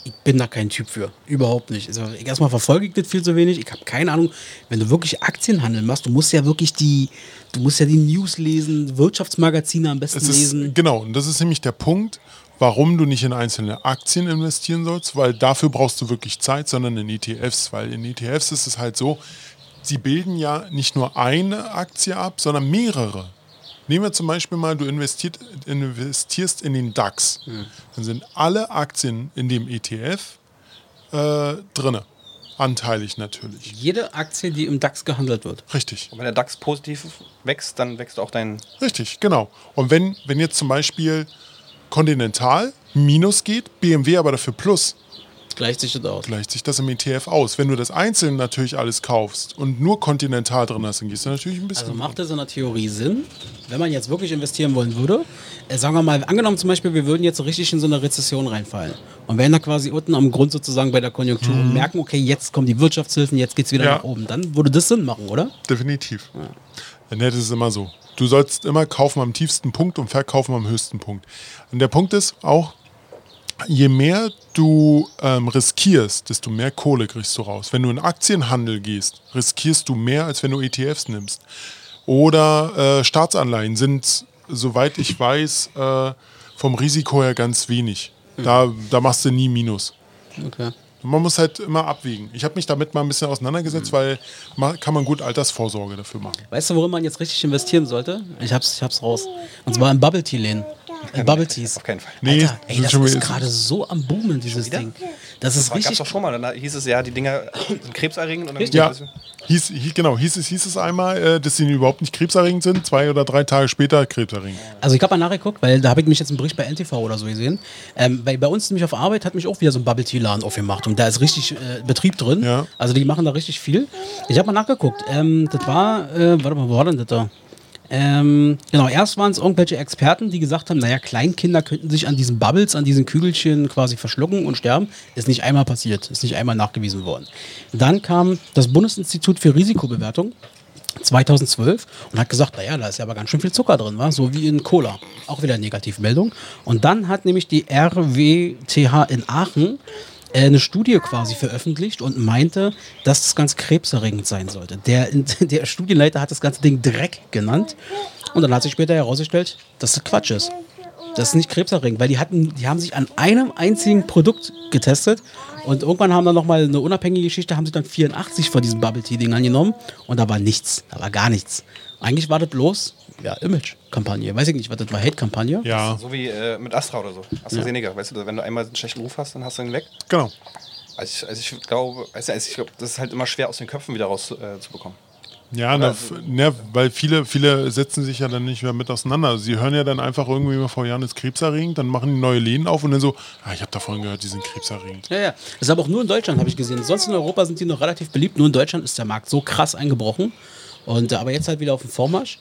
ich bin da kein Typ für. Überhaupt nicht. Also, erstmal verfolge ich das viel zu wenig. Ich habe keine Ahnung, wenn du wirklich Aktienhandel machst, du musst ja wirklich die, du musst ja die News lesen, Wirtschaftsmagazine am besten Es ist, lesen. genau, und das ist nämlich der Punkt, warum du nicht in einzelne Aktien investieren sollst, weil dafür brauchst du wirklich Zeit, sondern in ETFs, weil in ETFs ist es halt so, sie bilden ja nicht nur eine Aktie ab, sondern mehrere. Nehmen wir zum Beispiel mal, du investiert, investierst in den DAX. Hm. Dann sind alle Aktien in dem ETF äh, drinne. Anteilig natürlich. Jede Aktie, die im DAX gehandelt wird. Richtig. Und wenn der DAX positiv wächst, dann wächst auch dein. Richtig, genau. Und wenn, wenn jetzt zum Beispiel Continental minus geht, BMW aber dafür plus, Gleicht sich das aus. gleicht sich das im ETF aus. Wenn du das einzeln natürlich alles kaufst und nur Continental drin hast, dann gehst du natürlich ein bisschen. Also macht das in der Theorie Sinn, wenn man jetzt wirklich investieren wollen würde. Äh, sagen wir mal, angenommen zum Beispiel, wir würden jetzt so richtig in so eine Rezession reinfallen und wären da quasi unten am Grund sozusagen bei der Konjunktur und merken, okay, jetzt kommen die Wirtschaftshilfen, jetzt geht's wieder Mhm. Ja. nach oben. Dann würde das Sinn machen, oder? Definitiv. Ja. Ne, das ist immer so. Du sollst immer kaufen am tiefsten Punkt und verkaufen am höchsten Punkt. Und der Punkt ist auch, je mehr du ähm, riskierst, desto mehr Kohle kriegst du raus. Wenn du in Aktienhandel gehst, riskierst du mehr, als wenn du ETFs nimmst. Oder äh, Staatsanleihen sind, soweit ich weiß, äh, vom Risiko her ganz wenig. Da, da machst du nie Minus. Okay. Man muss halt immer abwägen. Ich habe mich damit mal ein bisschen auseinandergesetzt, weil ma- kann man gut Altersvorsorge dafür machen. Weißt du, worin man jetzt richtig investieren sollte? Ich hab's, ich hab's raus. Und zwar in Bubble Tea Läden. In Bubble Teas. Auf keinen Fall. Nee, Alter, ey, das ist gerade so am Boomen, dieses Ding. Das ist Das gab es richtig. doch schon mal. Dann hieß es ja, die Dinger sind krebserregend. Und dann Ja, hieß, hieß, genau, hieß es, hieß es einmal, äh, dass sie überhaupt nicht krebserregend sind, zwei oder drei Tage später krebserregend. Also ich habe mal nachgeguckt, weil da habe ich mich jetzt einen Bericht bei NTV oder so gesehen. Ähm, bei, bei uns nämlich auf Arbeit hat mich auch wieder so ein Bubble Tea Laden aufgemacht und da ist richtig äh, Betrieb drin. Ja. Also die machen da richtig viel. Ich habe mal nachgeguckt. Ähm, das war, äh, warte mal, wo war denn das da? Ähm, genau, erst waren es irgendwelche Experten, die gesagt haben, naja, Kleinkinder könnten sich an diesen Bubbles, an diesen Kügelchen quasi verschlucken und sterben. Ist nicht einmal passiert, ist nicht einmal nachgewiesen worden. Dann kam das Bundesinstitut für Risikobewertung 2012 und hat gesagt, naja, da ist ja aber ganz schön viel Zucker drin, war so wie in Cola. Auch wieder Negativmeldung. Und dann hat nämlich die RWTH in Aachen eine Studie quasi veröffentlicht und meinte, dass das ganz krebserregend sein sollte. Der, der Studienleiter hat das ganze Ding Dreck genannt und dann hat sich später herausgestellt, dass das Quatsch ist. Das ist nicht krebserregend, weil die hatten, die haben sich an einem einzigen Produkt getestet und irgendwann haben dann nochmal eine unabhängige Geschichte, haben sie dann 84 von diesen Bubble Tea Dingern genommen und da war nichts, da war gar nichts. Eigentlich war das bloß, ja, Image-Kampagne. Weiß ich nicht, was das war, Hate-Kampagne. Ja, So wie äh, mit Astra oder so. AstraZeneca, weißt du, wenn du einmal einen schlechten Ruf hast, dann hast du ihn weg. genau. Also ich, also ich glaube, also ich glaube, das ist halt immer schwer aus den Köpfen wieder rauszubekommen. Äh, zu bekommen. Ja, na, f- ne, weil viele, viele setzen sich ja dann nicht mehr mit auseinander. Sie hören ja dann einfach irgendwie mal vor Jahren ist krebserregend, dann machen die neue Läden auf und dann so, ah, ich habe davon gehört, die sind krebserregend. Ja, ja. Das ist aber auch nur in Deutschland, habe ich gesehen. Sonst in Europa sind die noch relativ beliebt. Nur in Deutschland ist der Markt so krass eingebrochen. Und, äh, aber jetzt halt wieder auf dem Vormarsch.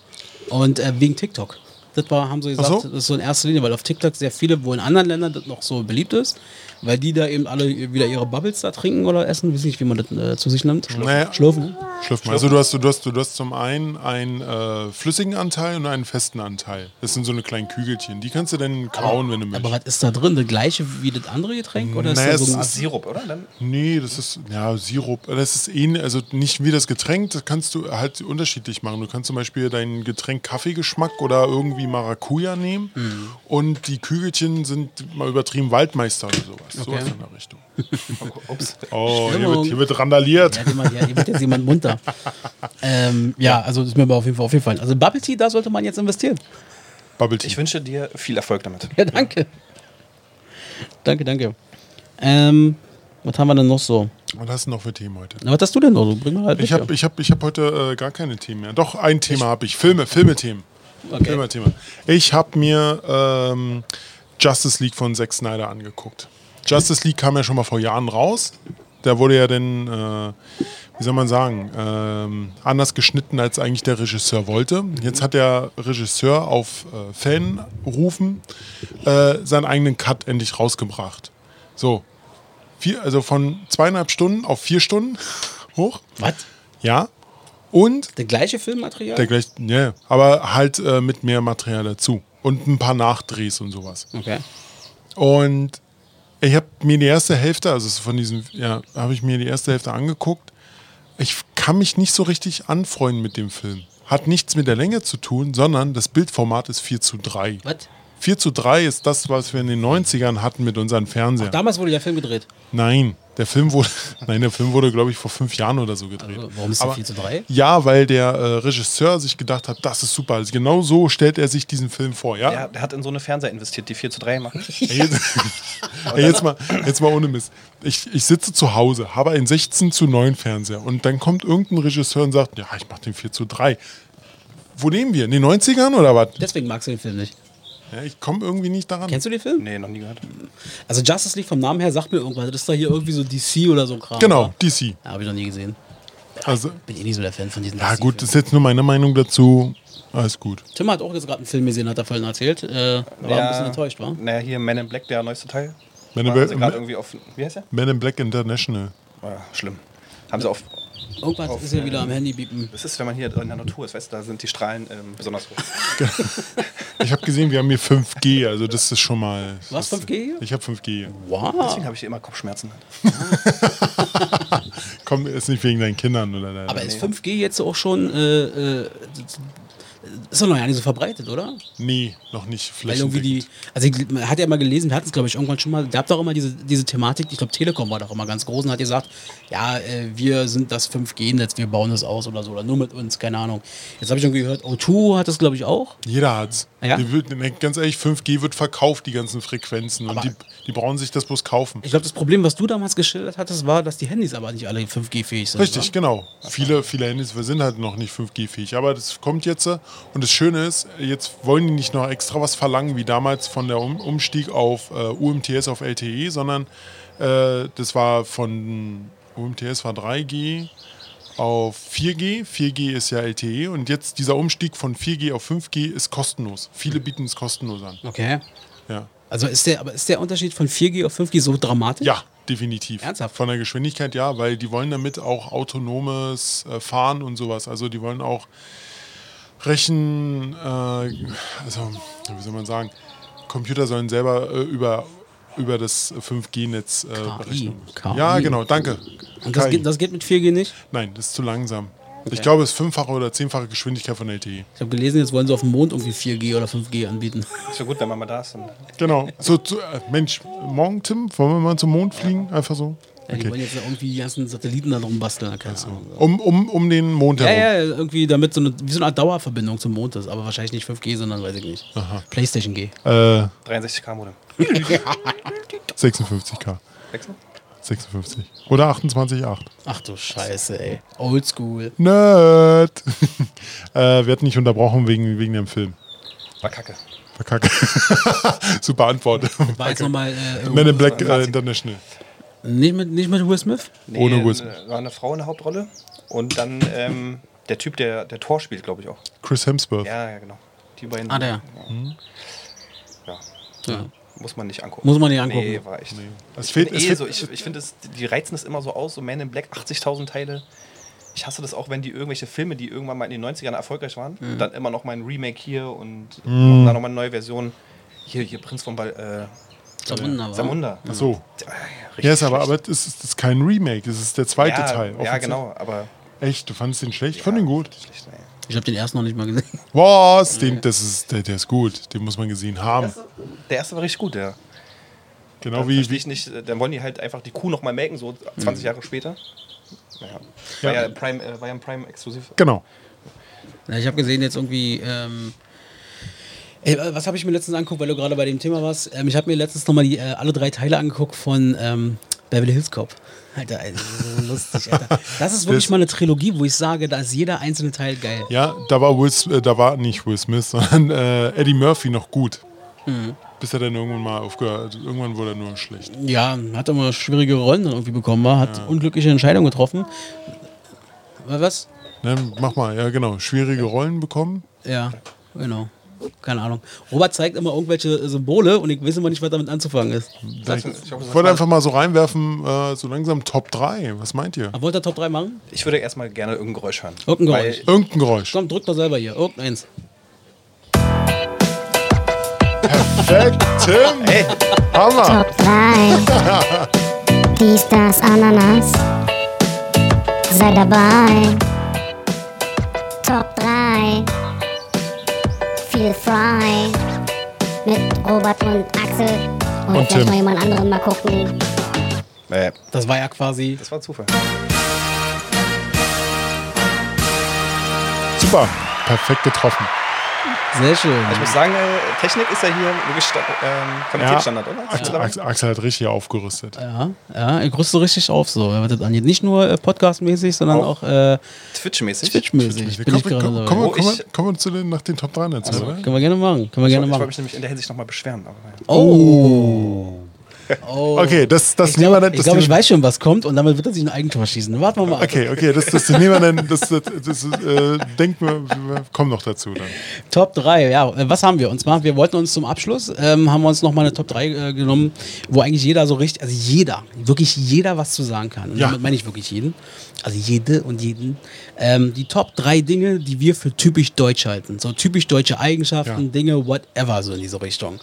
Und äh, wegen TikTok. Das war, haben sie gesagt, so? das ist so in erster Linie, weil auf TikTok sehr viele, wo in anderen Ländern das noch so beliebt ist, weil die da eben alle wieder ihre Bubbles da trinken oder essen, weiß nicht, wie man das äh, zu sich nimmt. Naja. Schlürfen. ne? Schlürfen. Also du hast, du, hast, du hast zum einen einen äh, flüssigen Anteil und einen festen Anteil. Das sind so eine kleinen Kügelchen. Die kannst du dann kauen, wenn du möchtest. Aber was ist da drin? Das gleiche wie das andere Getränk? Oder ist Naja, da so es ein ist Sirup, oder? Dann Nee, das ist, ja, Sirup. Das ist ähnlich, also nicht wie das Getränk, das kannst du halt unterschiedlich machen. Du kannst zum Beispiel dein Getränk Kaffeegeschmack oder irgendwie Maracuja nehmen und die Kügelchen sind mal übertrieben Waldmeister oder sowas. Sowas in der Richtung. Ups. Oh, hier wird, hier wird randaliert. Ja, hier wird jetzt jemand munter. ähm, ja, also das ist mir aber auf jeden Fall aufgefallen. Also Bubble Tea, da sollte man jetzt investieren. Bubble Tea. Ich wünsche dir viel Erfolg damit. Ja, danke. Danke, danke. Ähm, was haben wir denn noch so? Was hast du noch für Themen heute? Na, was hast du denn noch? so? Bring mal halt Ich habe ich hab, ich hab heute äh, gar keine Themen mehr. Doch, ein Thema habe ich. Filme, Filmethemen. Okay. Filmethema. Ich habe mir ähm, Justice League von Zack Snyder angeguckt. Justice League kam ja schon mal vor Jahren raus. Der wurde ja dann, äh, wie soll man sagen, ähm, anders geschnitten, als eigentlich der Regisseur wollte. Jetzt hat der Regisseur auf äh, Fanrufen äh, seinen eigenen Cut endlich rausgebracht. So, vier, also von zweieinhalb Stunden auf vier Stunden hoch. Was? Ja. Und Der gleiche Filmmaterial? der gleich, ja, aber halt äh, mit mehr Material dazu. Und ein paar Nachdrehs und sowas. okay. Und ich habe mir die erste Hälfte, also von diesem, ja, habe ich mir die erste Hälfte angeguckt. Ich kann mich nicht so richtig anfreunden mit dem Film. Hat nichts mit der Länge zu tun, sondern das Bildformat ist 4 zu 3. Was? 4 zu 3 ist das, was wir in den 90ern hatten mit unseren Fernsehern. Damals wurde der Film gedreht. Nein, der Film wurde, nein, der Film wurde, glaube ich, vor fünf Jahren oder so gedreht. Also, warum ist der Aber- 4 zu 3? Ja, weil der äh, Regisseur sich gedacht hat, das ist super. Also genau so stellt er sich diesen Film vor, ja? Der, der hat in so eine Fernseher investiert, die 4 zu 3 machen. Ey, jetzt, ey, jetzt, mal, jetzt mal ohne Mist. Ich, ich sitze zu Hause, habe einen 16 zu 9 Fernseher und dann kommt irgendein Regisseur und sagt, ja, ich mache den 4 zu 3. Wo leben wir? In den 90ern oder was? Deswegen magst du den Film nicht. Ja, ich komme irgendwie nicht daran. Kennst du den Film? Nee, noch nie gehört. Also Justice League vom Namen her sagt mir irgendwas. Das ist doch hier irgendwie so DC oder so ein Kram. Genau, oder? DC. Ja, habe ich noch nie gesehen. Also, Bin eh nicht so der Fan von diesen ja gut, das ist jetzt nur meine Meinung dazu. Alles gut. Tim hat auch jetzt gerade einen Film gesehen, hat er vorhin erzählt. Äh, war ein bisschen enttäuscht, war? Naja, hier Man in Black, der neueste Teil. Man in Black- irgendwie auf. Wie heißt der? Men in Black International. Oh, ja, schlimm. Haben sie auf. Irgendwas ist ja wieder am Handy biepen. Das ist, wenn man hier in der Natur ist, weißt du, da sind die Strahlen ähm, besonders hoch. Ich habe gesehen, wir haben hier 5G, also das ist schon mal. Was, das, 5G hier? Ich habe 5G. hier. Wow. Deswegen habe ich hier immer Kopfschmerzen. Kommt ist nicht wegen deinen Kindern oder deiner. Aber ist 5G jetzt auch schon. Äh, äh, ist doch noch ja nicht so verbreitet, oder? Nee, noch nicht. Weil irgendwie die. Also, ich, man hat ja mal gelesen, wir hatten es, glaube ich, irgendwann schon mal. Gab doch immer diese, diese Thematik. Ich glaube, Telekom war doch immer ganz groß und hat gesagt: Ja, äh, wir sind das 5G-Netz, wir bauen das aus oder so. Oder nur mit uns, keine Ahnung. Jetzt habe ich irgendwie gehört, O2 hat das, glaube ich, auch. Jeder hat's. Ja? Wird, ne, ganz ehrlich, 5G wird verkauft, die ganzen Frequenzen. und die, die brauchen sich das bloß kaufen. Ich glaube, das Problem, was du damals geschildert hattest, war, dass die Handys aber nicht alle 5G-fähig sind. Richtig, oder? genau. Viele, viele Handys sind halt noch nicht 5G-fähig. Aber das kommt jetzt. äh, Und das Schöne ist, jetzt wollen die nicht noch extra was verlangen, wie damals von der um Umstieg auf äh, UMTS auf LTE, sondern äh, das war von UMTS war 3G auf 4G. 4G ist ja LTE. Und jetzt dieser Umstieg von 4G auf 5G ist kostenlos. Viele bieten es kostenlos an. Okay. Ja. Also ist der, aber ist der Unterschied von 4G auf 5G so dramatisch? Ja, definitiv. Ernsthaft? Von der Geschwindigkeit ja, weil die wollen damit auch autonomes äh, Fahren und sowas. Also die wollen auch Rechen, äh, also wie soll man sagen, Computer sollen selber äh, über, über das 5G-Netz äh, berechnen. KI. Ja, genau, danke. Und das geht, das geht mit 4G nicht? Nein, das ist zu langsam. Ich glaube, es ist fünffache oder zehnfache Geschwindigkeit von LTE. Ich habe gelesen, jetzt wollen sie auf dem Mond irgendwie 4G oder 5G anbieten. Ist ja gut, wenn man mal da ist. Genau. So, zu, äh, Mensch, morgen, Tim, wollen wir mal zum Mond fliegen? Einfach so? Ja, die wollen jetzt irgendwie die ganzen Satelliten da drum basteln. Keine Ahnung. Um, um, um den Mond Ja, herum. ja, irgendwie damit so eine, wie so eine Art Dauerverbindung zum Mond ist. Aber wahrscheinlich nicht 5G, sondern weiß ich nicht. Playstation G. Äh, 63k Modem. 56k. Wechsel? 56. Oder 28,8. Ach du Scheiße, ey. Oldschool. Nerd. äh, wir hatten nicht unterbrochen wegen, wegen dem Film. War kacke. Verkacke. Super Antwort. War jetzt nochmal. Äh, Men in Black äh, International. Nicht, mit, nicht mit Will Smith? Ohne Will Smith. äh, War eine Frau in der Hauptrolle. Und dann ähm, der Typ, der, der Tor spielt, glaube ich auch. Chris Hemsworth. Ja, ja, genau. Die beiden. Ah, der. Ja. Ja. Muss man nicht angucken. Muss man nicht angucken. Nee, war echt. Es Ich, fehlt, find es eh fehlt, so, ich, ich finde, die reizen das immer so aus, so Man in Black, 80.000 Teile. Ich hasse das auch, wenn die irgendwelche Filme, die irgendwann mal in den 90ern erfolgreich waren, Mhm. dann immer noch mal ein Remake hier und machen dann noch mal eine neue Version. Hier, hier Prinz von Bal äh, Zamunda, wa? Samunda. Ach so. Richtig Ja, ist aber, aber das ist, das ist kein Remake, das ist der zweite ja, Teil. Ja, genau, aber. Echt, du fandest den schlecht? Ich fand den gut. Schlecht, nee. Ich habe den ersten noch nicht mal gesehen. Was? Den, das ist, der, der ist gut. Den muss man gesehen haben. Der erste war richtig gut, ja. Genau Wie, wie, ich nicht, äh, dann wollen die halt einfach die Kuh noch mal melken, so 20 Jahre später. Naja. War Ja. ja, Prime, äh, war ja ein Prime exklusiv. Genau. Ja, ich habe gesehen jetzt irgendwie. Ähm, ey, was habe ich mir letztens angeguckt, weil du gerade bei dem Thema warst? Ähm, ich habe mir letztens nochmal die, äh, alle drei Teile angeguckt von ähm, Beverly Hills Cop. Alter, ist so lustig, Alter. Das ist wirklich Das- mal eine Trilogie, wo ich sage, da ist jeder einzelne Teil geil. Ja, da war Will, äh, da war nicht Will Smith, sondern äh, Eddie Murphy noch gut. Mhm. Bis er dann irgendwann mal aufgehört. Irgendwann wurde er nur schlecht. Ja, hat immer schwierige Rollen dann irgendwie bekommen, war, hat unglückliche Entscheidungen getroffen. Was? Ne, mach mal, ja genau. Schwierige Rollen bekommen. Ja, genau. Keine Ahnung. Robert zeigt immer irgendwelche Symbole und ich weiß immer nicht, was damit anzufangen ist. Ich, ich hoffe, ich wollte einfach mal so reinwerfen, äh, so langsam Top 3. Was meint ihr? Aber wollt ihr Top 3 machen? Ich würde erstmal gerne irgendein Geräusch hören. Irgendein Weil- Geräusch. Irgendein Geräusch. Komm, drückt doch selber hier. Irgendeins. Perfekt, Tim! Hey, Hammer! Top 3. Dies, das, Ananas. Sei dabei. Top 3. Feel frei. mit Robert und Axel und, Und vielleicht Tim. noch jemand anderen mal gucken. Äh, Das war ja quasi. das war Zufall. Super, perfekt getroffen. Sehr schön. Ich muss sagen, äh, Technik ist ja hier wirklich ähm, Qualitätsstandard, oder? Axel, Axel, Axel hat richtig aufgerüstet. Ja, ja, er rüstet richtig auf so, was das angeht. Nicht nur äh, podcastmäßig, sondern auch, Auch. äh, Twitch-mäßig. Twitch-mäßig. Wir Bin ich kommen, gerade kommen, dabei. kommen, Wo kommen, ich- kommen wir zu den, nach den Top 3 jetzt, oder? Können wir gerne machen. Können wir Ich, gerne ich wollte machen. mich nämlich in der Hinsicht nochmal beschweren. Aber, ja. Oh. Oh. Okay, das, das Ich nehmen wir glaube, ich, ich weiß schon, was kommt und damit wird er sich ein Eigentor schießen. Warten wir mal. ab. Okay, okay, das, das nehmen wir dann. Das, das, das äh, denken wir, wir kommen noch dazu dann. Top 3, ja. Äh, Was haben wir? Und zwar, wir wollten uns zum Abschluss, ähm, haben wir uns nochmal eine Top 3 äh, genommen, wo eigentlich jeder so richtig, also jeder, wirklich jeder was zu sagen kann. Und Ja. damit meine ich wirklich jeden. Also jede und jeden. Ähm, die Top 3 Dinge, die wir für typisch deutsch halten. So typisch deutsche Eigenschaften, Ja. Dinge, whatever, so in diese Richtung.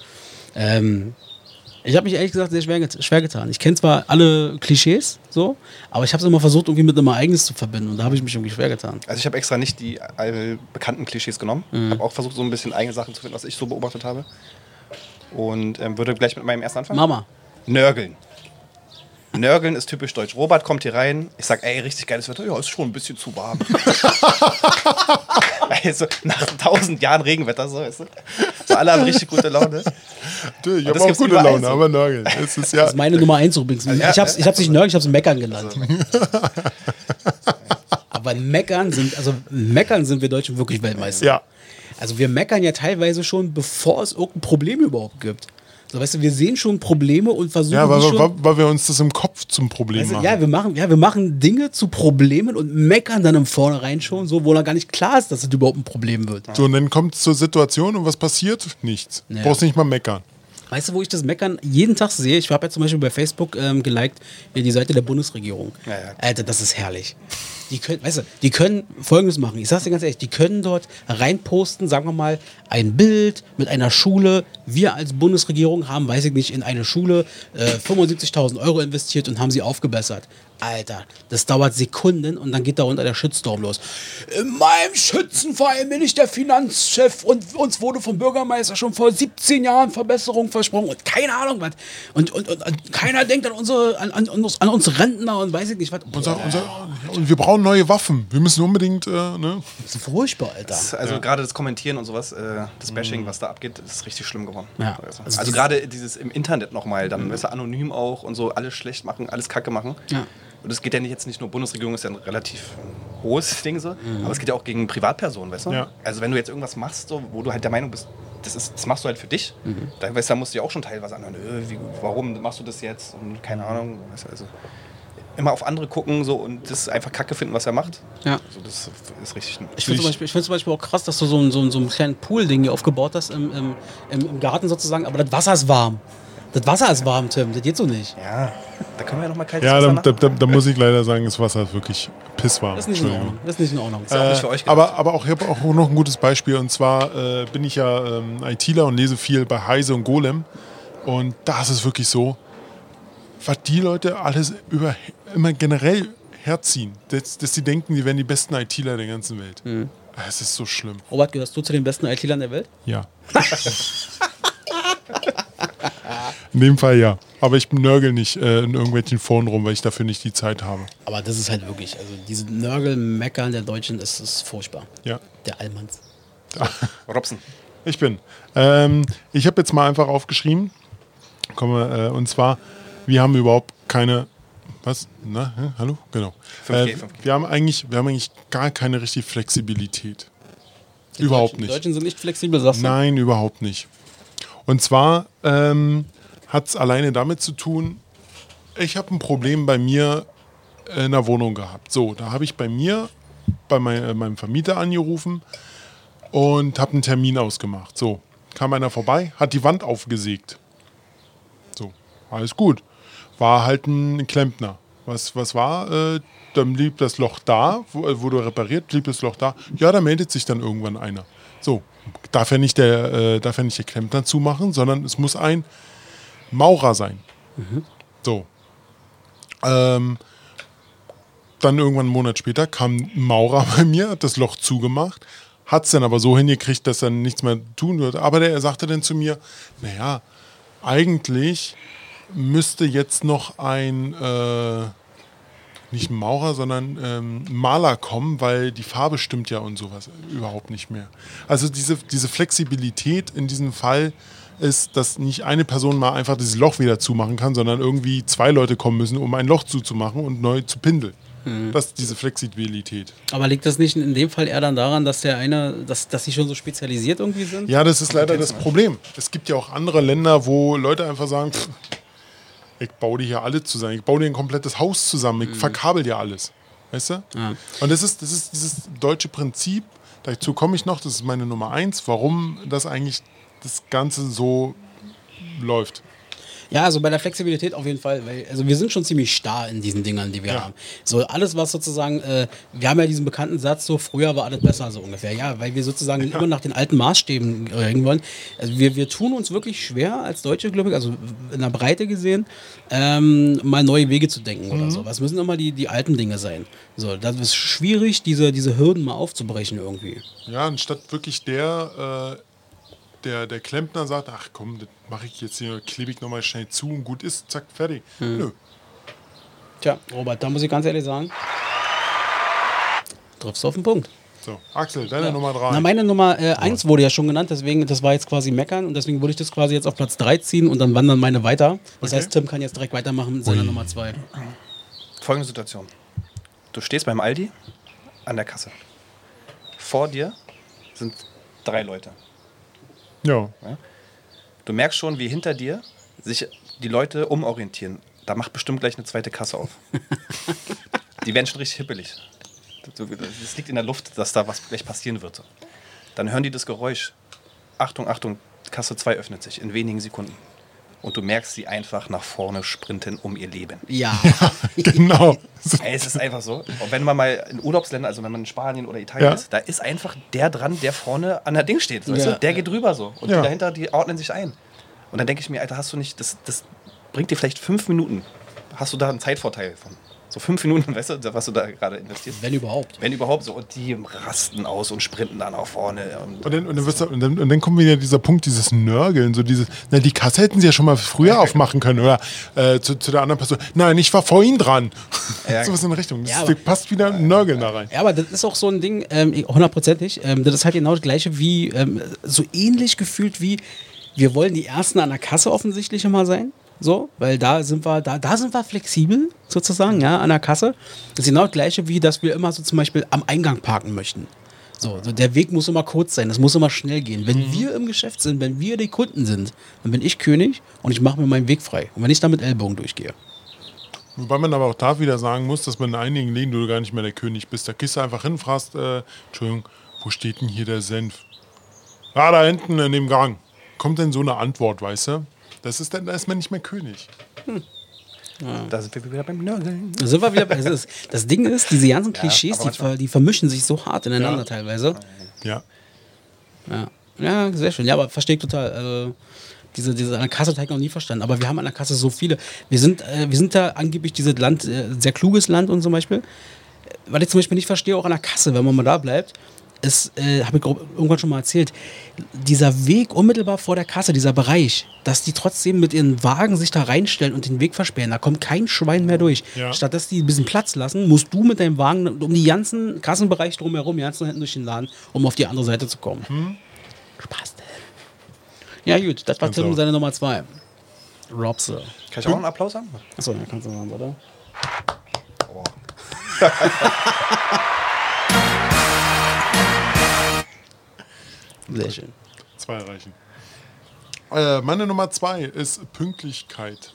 Ähm, ich habe mich ehrlich gesagt sehr schwer, schwer getan. Ich kenne zwar alle Klischees, so, aber ich habe es immer versucht, irgendwie mit einem Ereignis zu verbinden. Und da habe ich mich irgendwie schwer getan. Also ich habe extra nicht die all bekannten Klischees genommen. Mhm. habe auch versucht, so ein bisschen eigene Sachen zu finden, was ich so beobachtet habe. Und ähm, würde gleich mit meinem ersten anfangen. Mama. Nörgeln. Nörgeln ist typisch deutsch. Robert kommt hier rein. Ich sag, ey, richtig geiles Wetter. Ja, ist schon ein bisschen zu warm. also, nach tausend Jahren Regenwetter, so, weißt du? So, alle haben richtig gute Laune. Du, Ich das habe auch gute Laune, so. aber Nörgel. Es ist ja. Das ist meine Nummer 1 übrigens. ja, ich hab's, ich hab's nicht Nörgeln, ich hab's Meckern genannt. Also. Aber Meckern sind, also Meckern sind wir Deutschen wirklich Weltmeister. Ja. Also wir meckern ja teilweise schon, bevor es irgendein Problem überhaupt gibt. So, weißt du, wir sehen schon Probleme und versuchen Ja, weil, schon. weil, weil wir uns das im Kopf zum Problem Weißt du, machen. ja, wir machen, ja, wir machen Dinge zu Problemen und meckern dann im Vornherein schon, so, wo da gar nicht klar ist, dass es überhaupt ein Problem wird. So, und dann kommt es zur Situation und was passiert? Nichts. Ja. Brauchst nicht mal meckern. Weißt du, wo ich das Meckern jeden Tag sehe? Ich habe ja zum Beispiel bei Facebook ähm, geliked die Seite der Bundesregierung. Ja, ja. Alter, das ist herrlich. Die können, weißt du, die können Folgendes machen. Ich sag's dir ganz ehrlich, die können dort reinposten, sagen wir mal, ein Bild mit einer Schule. Wir als Bundesregierung haben, weiß ich nicht, in eine Schule äh, 75.000 Euro investiert und haben sie aufgebessert. Alter, das dauert Sekunden und dann geht da unter der Shitstorm los. In meinem Schützenverein bin ich der Finanzchef und uns wurde vom Bürgermeister schon vor 17 Jahren Verbesserung versprochen und keine Ahnung was. Und, und, und, und keiner denkt an unsere, an, an, uns, an uns Rentner und weiß ich nicht was. Unser, unser, und wir brauchen neue Waffen. Wir müssen unbedingt, äh, ne? Das ist furchtbar, Alter. Also gerade das Kommentieren und sowas, äh, das Bashing, was da abgeht, ist richtig schlimm geworden. Ja. Also, Also also gerade dieses im Internet nochmal, dann weißt du, anonym auch und so alles schlecht machen, alles Kacke machen. Ja. Und es geht ja nicht jetzt nicht nur Bundesregierung, ist ja ein relativ hohes Ding so, aber es geht ja auch gegen Privatpersonen, weißt du? Ja. Also wenn du jetzt irgendwas machst, so, wo du halt der Meinung bist, das, ist, das machst du halt für dich, dann, weißt du, da musst du ja auch schon teilweise anhören, äh, wie, warum machst du das jetzt und keine Ahnung, weißt du, also immer auf andere gucken so und das einfach Kacke finden, was er macht. Ja. Also das ist richtig. Ich finde zum, Beispiel- ich find zum Beispiel auch krass, dass du so, ein- so, ein- so einen kleinen Pool-Ding hier aufgebaut hast im, im, im, im Garten sozusagen, aber das Wasser ist warm. Das Wasser ist warm, Tim. Das geht so nicht. Ja, da können wir ja noch mal kaltes Ja, Wasser da, machen. da, da, da muss ich leider sagen, das Wasser ist wirklich pisswarm. Das ist nicht in. Ordnung. Das ist nicht in Ordnung. Ist auch nicht für euch gedacht. Aber, aber auch, ich habe auch noch ein gutes Beispiel. Und zwar äh, bin ich ja ähm, ITler und lese viel bei Heise und Golem. Und da ist es wirklich so, was die Leute alles über, immer generell herziehen, dass, dass sie denken, die wären die besten ITler der ganzen Welt. Mhm. Es ist so schlimm. Robert, gehörst du zu den besten IT-Lern der Welt? Ja. In dem Fall ja. Aber ich nörgel nicht äh, in irgendwelchen Foren rum, weil ich dafür nicht die Zeit habe. Aber das ist halt wirklich, also diese Nörgel-Meckern der Deutschen, das ist furchtbar. Ja. Der Allmanns. Robson. Ich bin. Ähm, ich habe jetzt mal einfach aufgeschrieben. Komme, äh, und zwar, wir haben überhaupt keine. Was? Na, hä? hallo? Genau. 5G, äh, 5G. Wir, haben eigentlich, wir haben eigentlich gar keine richtige Flexibilität. überhaupt Die nicht. Deutschen sind nicht flexibel, sagst du? Nein, überhaupt nicht. Und zwar ähm, hat es alleine damit zu tun, ich habe ein Problem bei mir in der Wohnung gehabt. So, da habe ich bei mir, bei mein, äh, meinem Vermieter angerufen und habe einen Termin ausgemacht. So, kam einer vorbei, hat die Wand aufgesägt. So, alles gut. War halt ein Klempner. Was, was war? Äh, dann blieb das Loch da, wo- äh, wurde repariert, blieb das Loch da. Ja, da meldet sich dann irgendwann einer. So, darf ja nicht der, äh, darf ja nicht der Klempner zumachen, sondern es muss ein Maurer sein. So. Ähm, dann irgendwann einen Monat später kam ein Maurer bei mir, hat das Loch zugemacht, hat es dann aber so hingekriegt, dass er nichts mehr tun wird. Aber der sagte dann zu mir, naja, eigentlich müsste jetzt noch ein, äh, nicht ein Maurer, sondern ähm, Maler kommen, weil die Farbe stimmt ja und sowas überhaupt nicht mehr. Also diese, diese Flexibilität in diesem Fall ist, dass nicht eine Person mal einfach dieses Loch wieder zumachen kann, sondern irgendwie zwei Leute kommen müssen, um ein Loch zuzumachen und neu zu pindeln. Das ist diese Flexibilität. Aber liegt das nicht in dem Fall eher dann daran, dass der eine, dass, dass sie schon so spezialisiert irgendwie sind? Ja, das ist leider das Problem. Es gibt ja auch andere Länder, wo Leute einfach sagen, pff, ich baue dir hier alle zusammen, ich baue dir ein komplettes Haus zusammen, ich verkabel dir alles. Weißt du? Ja. Und das ist, das ist dieses deutsche Prinzip, dazu komme ich noch, das ist meine Nummer eins, warum das eigentlich das Ganze so läuft. Ja, also bei der Flexibilität auf jeden Fall, weil also wir sind schon ziemlich starr in diesen Dingern, die wir Ja. haben. So alles, was sozusagen, äh, wir haben ja diesen bekannten Satz, so früher war alles besser, so ungefähr. Ja, weil wir sozusagen immer nach den alten Maßstäben äh, gehen wollen. Also wir, wir tun uns wirklich schwer als Deutsche, glaube ich, also in der Breite gesehen, ähm, mal neue Wege zu denken oder so. Was müssen immer die, die alten Dinge sein? So, das ist schwierig, diese, diese Hürden mal aufzubrechen irgendwie. Ja, anstatt wirklich der, äh, der, der Klempner sagt, ach komm, das mache ich jetzt hier, klebe ich nochmal schnell zu und gut ist, zack, fertig. Nö. Tja, Robert, da muss ich ganz ehrlich sagen, triffst du auf den Punkt. So, Axel, deine Nummer drei. Na, meine Nummer 1 wurde ja schon genannt, deswegen, das war jetzt quasi meckern und deswegen würde ich das quasi jetzt auf Platz 3 ziehen und dann wandern meine weiter. Das Okay. heißt, Tim kann jetzt direkt weitermachen mit seiner Nummer 2. Folgende Situation. Du stehst beim Aldi an der Kasse. Vor dir sind drei Leute. Ja. Du merkst schon, wie hinter dir sich die Leute umorientieren. Da macht bestimmt gleich eine zweite Kasse auf. die werden schon richtig hippelig. Es liegt in der Luft, dass da was gleich passieren wird. Dann hören die das Geräusch. Achtung, Achtung, Kasse 2 öffnet sich in wenigen Sekunden. Und du merkst sie einfach nach vorne sprinten um ihr Leben. Ja. Genau. Es ist einfach so. Und wenn man mal in Urlaubsländern, also wenn man in Spanien oder Italien Ja. ist, da ist einfach der dran, der vorne an der Ding steht. Weißt Ja. du? Der geht rüber so. Und Ja. die dahinter, die ordnen sich ein. Und dann denke ich mir, Alter, hast du nicht, das, das bringt dir vielleicht fünf Minuten. Hast du da einen Zeitvorteil von? So fünf Minuten, weißt du, was du da gerade investierst? Wenn überhaupt. Wenn überhaupt so. Und die rasten aus und sprinten dann auch vorne. Und Und dann, und, dann du, und, dann, und dann kommt wieder dieser Punkt, dieses Nörgeln, so dieses, na, die Kasse hätten sie ja schon mal früher aufmachen können oder äh, zu, zu der anderen Person, nein, ich war vorhin dran. Ja. so was in Richtung. Das Ja, aber- passt wieder ein Nörgeln da rein. Ja, aber das ist auch so ein Ding, ähm, hundertprozentig. Ähm, das ist halt genau das gleiche wie, ähm, so ähnlich gefühlt wie, wir wollen die Ersten an der Kasse offensichtlich immer sein. So, weil da sind wir, da, da sind wir flexibel, sozusagen, ja, an der Kasse. Das ist genau das gleiche wie, dass wir immer so zum Beispiel am Eingang parken möchten. So, so der Weg muss immer kurz sein, das muss immer schnell gehen. Wenn wir im Geschäft sind, wenn wir die Kunden sind, dann bin ich König und ich mache mir meinen Weg frei. Und wenn ich da mit Ellbogen durchgehe. Wobei man aber auch da wieder sagen muss, dass man in einigen Läden du gar nicht mehr der König bist. Da gehst du einfach hin, fragst, äh, Entschuldigung, wo steht denn hier der Senf? Ah, da hinten in dem Gang. Kommt denn so eine Antwort, weißt du? Das ist dann, da ist man nicht mehr König. da sind wir wieder beim Nörgeln. Da sind wir wieder bei. Das, das Ding ist, diese ganzen Klischees, aber die, ver, die vermischen sich so hart ineinander Ja. teilweise. Ja. Ja. ja, sehr schön. Ja, aber verstehe ich total. Also, diese, diese an der Kasse habe ich noch nie verstanden. Aber wir haben an der Kasse so viele. Wir sind, äh, wir sind da angeblich dieses Land, äh, sehr kluges Land und zum Beispiel. Was ich zum Beispiel nicht verstehe, auch an der Kasse, wenn man mal da bleibt, ist, äh, habe ich irgendwann schon mal erzählt, dieser Weg unmittelbar vor der Kasse, dieser Bereich, dass die trotzdem mit ihren Wagen sich da reinstellen und den Weg versperren. Da kommt kein Schwein mehr durch. Ja. Statt dass die ein bisschen Platz lassen, musst du mit deinem Wagen um die ganzen Kassenbereich drumherum, die ganzen hinten durch den Laden, um auf die andere Seite zu kommen. Spaß denn. Ja, gut, das war Tim seine Nummer zwei. Robse. Kann ich auch einen Applaus haben? Achso, ja, kannst du sagen, oder? Oh. Sehr schön. Zwei reichen. Äh, meine Nummer zwei ist Pünktlichkeit.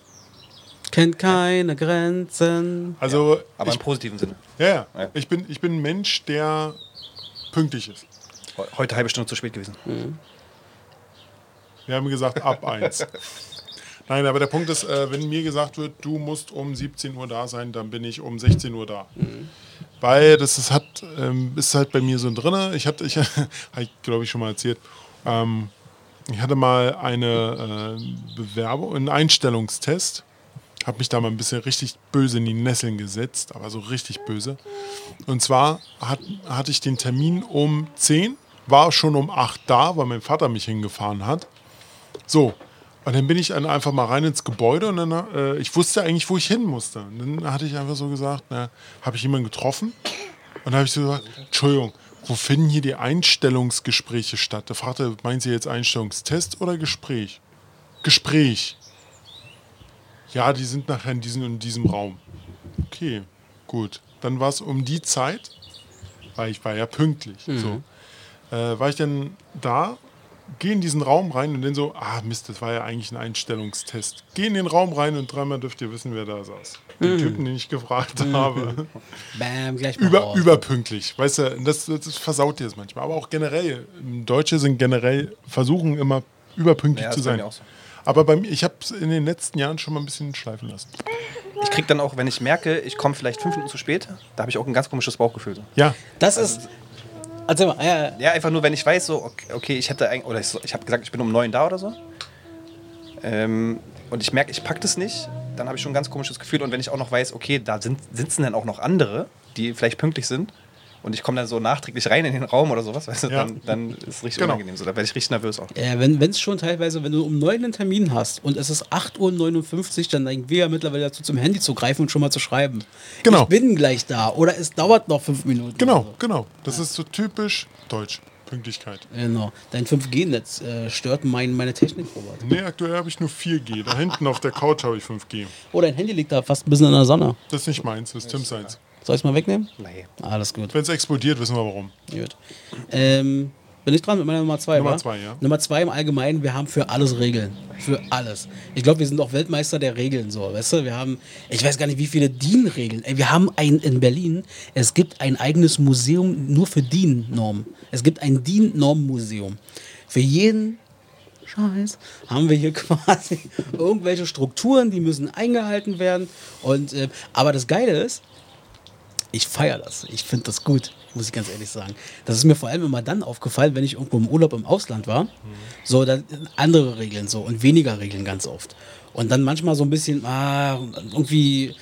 Kennt keine Grenzen. Also, Aber ich, im positiven Sinne. ja, ja. Ja. Ich, bin, ich bin ein Mensch, der pünktlich ist. He- Heute halbe Stunde zu spät gewesen. Wir haben gesagt, ab eins. Nein, aber der Punkt ist, äh, wenn mir gesagt wird, du musst um 17 Uhr da sein, dann bin ich um 16 Uhr da. Weil das ist, hat, ähm, ist halt bei mir so drin. Ich hatte, ich, ich glaube ich schon mal erzählt, ähm, ich hatte mal eine äh, Bewerbung, einen Einstellungstest. Habe mich da mal ein bisschen richtig böse in die Nesseln gesetzt, aber so richtig böse. Und zwar hat, hatte ich den Termin um 10 war schon um 8 da, weil mein Vater mich hingefahren hat. So, und dann bin ich dann einfach mal rein ins Gebäude und dann, äh, ich wusste eigentlich, wo ich hin musste. Und dann hatte ich einfach so gesagt, na, habe ich jemanden getroffen? Und dann habe ich so gesagt, Entschuldigung, wo finden hier die Einstellungsgespräche statt? Da fragte, er, meinen Sie jetzt Einstellungstest oder Gespräch? Gespräch. Ja, die sind nachher in diesem und diesem Raum. Okay, gut. Dann war es um die Zeit, weil ich war ja pünktlich. So. Äh, war ich dann da, gehe in diesen Raum rein und dann so, ah Mist, das war ja eigentlich ein Einstellungstest. Geh in den Raum rein und dreimal dürft ihr wissen, wer da saß. Den Typen, den ich gefragt habe. Bam, gleich mal Über, überpünktlich. Weißt du, das, das versaut dir das manchmal. Aber auch generell. Deutsche sind generell, versuchen immer überpünktlich Ja, zu sein. so. Aber bei mir, ich habe es in den letzten Jahren schon mal ein bisschen schleifen lassen. Ich krieg dann auch, wenn ich merke, ich komme vielleicht fünf Minuten zu spät, da habe ich auch ein ganz komisches Bauchgefühl. Ja, Das ist. Mal, ja, ja. Ja, einfach nur, wenn ich weiß, so, okay, okay ich hätte eigentlich, oder ich, ich habe gesagt, ich bin um neun da oder so. Ähm, und ich merke, ich packe das nicht, dann habe ich schon ein ganz komisches Gefühl. Und wenn ich auch noch weiß, okay, da sind, sitzen dann auch noch andere, die vielleicht pünktlich sind, und ich komme dann so nachträglich rein in den Raum oder sowas, weißt du, Ja. dann, dann ist es richtig Genau. unangenehm. So, da werde ich richtig nervös auch. Ja, wenn es schon teilweise, wenn du um 9 einen Termin hast und es ist 8.59 Uhr, dann neigen wir ja mittlerweile dazu, zum Handy zu greifen und schon mal zu schreiben. Genau. Ich bin gleich da oder es dauert noch fünf Minuten. genau, so. genau. Das ist so typisch deutsch. Pünktlichkeit. Genau. Dein 5G-Netz äh, stört mein, meine Technik, Robert. Nee, aktuell habe ich nur 4G. Da hinten auf der Couch habe ich 5G. Oh, dein Handy liegt da fast ein bisschen in der Sonne. Das ist nicht meins, das ist Tim seins. Soll ich es mal wegnehmen? Nee. Alles gut. Wenn es explodiert, wissen wir warum. Gut. Ähm, bin ich dran mit meiner Nummer zwei, Nummer wa? zwei, ja. Nummer zwei im Allgemeinen, wir haben für alles Regeln. Für alles. Ich glaube, wir sind auch Weltmeister der Regeln, so, weißt du? Wir haben, ich weiß gar nicht, wie viele DIN-Regeln. Wir haben ein, in Berlin, es gibt ein eigenes Museum nur für DIN-Normen. Es gibt ein DIN-Norm-Museum. Für jeden Scheiß haben wir hier quasi irgendwelche Strukturen, die müssen eingehalten werden. Und, äh, aber das Geile ist, ich feiere das. Ich finde das gut, muss ich ganz ehrlich sagen. Das ist mir vor allem immer dann aufgefallen, wenn ich irgendwo im Urlaub im Ausland war. So, dann andere Regeln so und weniger Regeln ganz oft. Und dann manchmal so ein bisschen, ah, irgendwie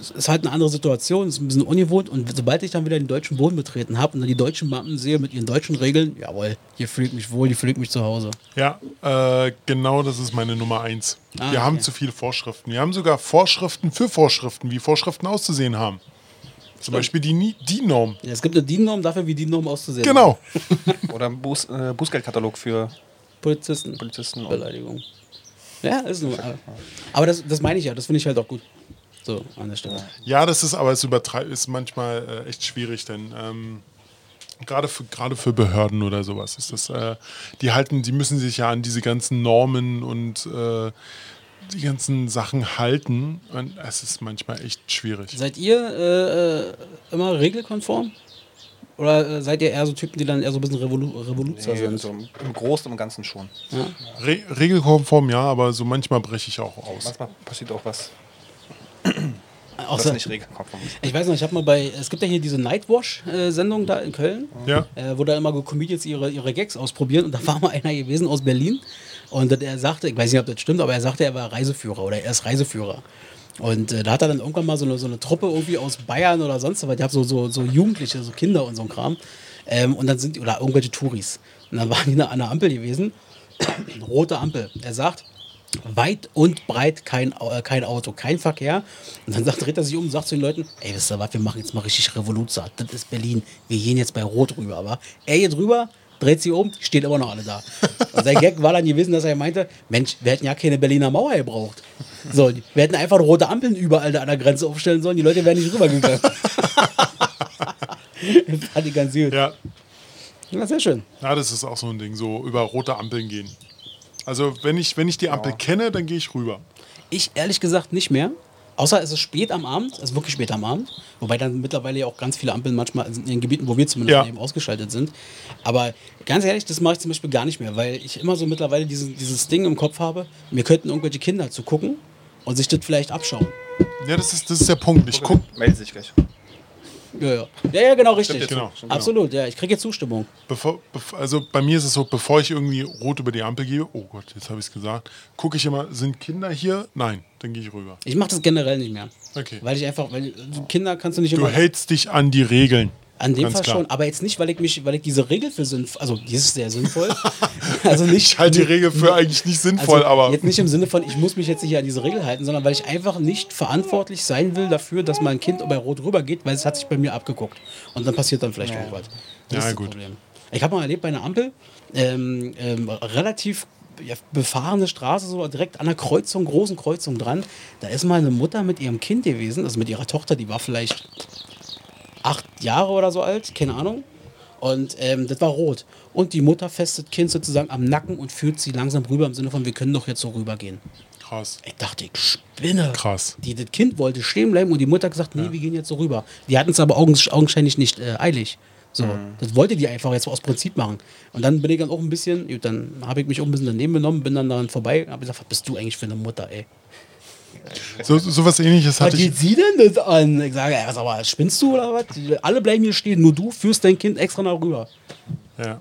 es ist halt eine andere Situation, es ist ein bisschen ungewohnt. Und sobald ich dann wieder den deutschen Boden betreten habe und dann die deutschen Mappen sehe mit ihren deutschen Regeln, jawohl, hier fühle ich mich wohl, hier fühle ich mich zu Hause. Ja, äh, genau das ist meine Nummer eins. Ah, wir haben okay. zu viele Vorschriften. Wir haben sogar Vorschriften für Vorschriften, wie Vorschriften auszusehen haben. Zum Beispiel die, Ni- die Norm. Ja, es gibt eine DIN-Norm dafür, wie DIN-Norm auszusehen. Genau. Oder ein Buß, äh, Bußgeldkatalog für Polizisten. Polizisten. Beleidigung. Ja, ist nur. Aber, aber das, das meine ich ja, das finde ich halt auch gut. So, an der Stelle. Ja, das ist aber es übertreib ist manchmal äh, echt schwierig, denn ähm, gerade für, gerade für Behörden oder sowas ist das, äh, die halten, die müssen sich ja an diese ganzen Normen und äh, die ganzen Sachen halten und es ist manchmal echt schwierig. Seid ihr äh, äh, immer regelkonform? Oder äh, seid ihr eher so Typen, die dann eher so ein bisschen Revolu Revoluzer nee, sind? so im Großen und Ganzen schon. Re regelkonform ja, aber so manchmal breche ich auch aus. Manchmal passiert auch was, Auch was so, nicht regelkonform ist. ich weiß noch, ich habe mal bei, es gibt ja hier diese Nightwash-Sendung da in Köln, Ja, äh, wo da immer Comedians ihre, ihre Gags ausprobieren. Und da war mal einer gewesen aus Berlin. Und er sagte, ich weiß nicht, ob das stimmt, aber er sagte, er war Reiseführer oder er ist Reiseführer. Und äh, da hat er dann irgendwann mal so eine, so eine Truppe irgendwie aus Bayern oder sonst was. Ich habe so, so, so Jugendliche, so Kinder und so ein Kram. Ähm, und dann sind die, oder irgendwelche Touris. Und dann waren die an der Ampel gewesen. Rote Ampel. Er sagt, weit und breit kein, äh, kein Auto, kein Verkehr. Und dann sagt, dreht er sich um und sagt zu den Leuten, ey, wisst ihr was, wir machen jetzt mal richtig Revolution. Das ist Berlin. Wir gehen jetzt bei Rot rüber. Aber er geht rüber, dreht sich um, steht immer noch alle da. Und sein Gag war dann gewesen, dass er meinte, Mensch, wir hätten ja keine Berliner Mauer gebraucht. So, wir hätten einfach rote Ampeln überall da an der Grenze aufstellen sollen, die Leute wären nicht rübergegangen. das fand ich ganz gut. ja. Ja, sehr schön. Ja, das ist auch so ein Ding, so über rote Ampeln gehen. Also wenn ich, wenn ich die Ampel kenne, dann gehe ich rüber. Ich ehrlich gesagt nicht mehr. Außer es ist spät am Abend, es ist wirklich spät am Abend. Wobei dann mittlerweile ja auch ganz viele Ampeln manchmal in den Gebieten, wo wir zumindest Ja. eben ausgeschaltet sind. Aber ganz ehrlich, das mache ich zum Beispiel gar nicht mehr, weil ich immer so mittlerweile dieses, dieses Ding im Kopf habe, mir könnten irgendwelche Kinder zu gucken und sich das vielleicht abschauen. Ja, das ist, das ist der Punkt. Ich guck, Meldet sich gleich. Ja, ja. Ja, ja, genau, richtig. Genau, so. Absolut, ja. Ich kriege jetzt Zustimmung. bevor, also bei mir ist es so, bevor ich irgendwie rot über die Ampel gehe, oh Gott, jetzt habe ich es gesagt, gucke ich immer, sind Kinder hier? Nein, dann gehe ich rüber. Ich mache das generell nicht mehr. Okay. Weil ich einfach, weil Kinder kannst du nicht Du immer. hältst dich an die Regeln. An dem Ganz Fall klar. schon, aber jetzt nicht, weil ich mich, weil ich diese Regel für sinnvoll, also die ist sehr sinnvoll. also nicht. Ich halte die Regel für eigentlich nicht sinnvoll, also aber Jetzt nicht im Sinne von, ich muss mich jetzt nicht an diese Regel halten, sondern weil ich einfach nicht verantwortlich sein will dafür, dass mein Kind bei Rot rübergeht, weil es hat sich bei mir abgeguckt. Und dann passiert dann vielleicht auch was. Das Ja, ist das gut. Problem. Ich habe mal erlebt bei einer Ampel, ähm, ähm, relativ ja, befahrene Straße, so direkt an der Kreuzung, großen Kreuzung dran. Da ist mal eine Mutter mit ihrem Kind gewesen, also mit ihrer Tochter, die war vielleicht acht Jahre oder so alt, keine Ahnung. Und ähm, das war rot. Und die Mutter festet Kind sozusagen am Nacken und führt sie langsam rüber im Sinne von, wir können doch jetzt so rübergehen. krass. Ich dachte, ich spinne. Krass. Die, das Kind wollte stehen bleiben und die Mutter gesagt, nee, wir gehen jetzt so rüber. Die hatten es aber augens augenscheinlich nicht äh, eilig. So, das wollte die einfach jetzt aus Prinzip machen. Und dann bin ich dann auch ein bisschen, dann habe ich mich auch ein bisschen daneben genommen, bin dann daran vorbei und habe gesagt, was bist du eigentlich für eine Mutter, ey? So, so was ähnliches Was hatte ich. geht sie denn das an? Ich sage, ey, was aber, spinnst du oder was? Alle bleiben hier stehen, nur du führst dein Kind extra nach rüber. Ja.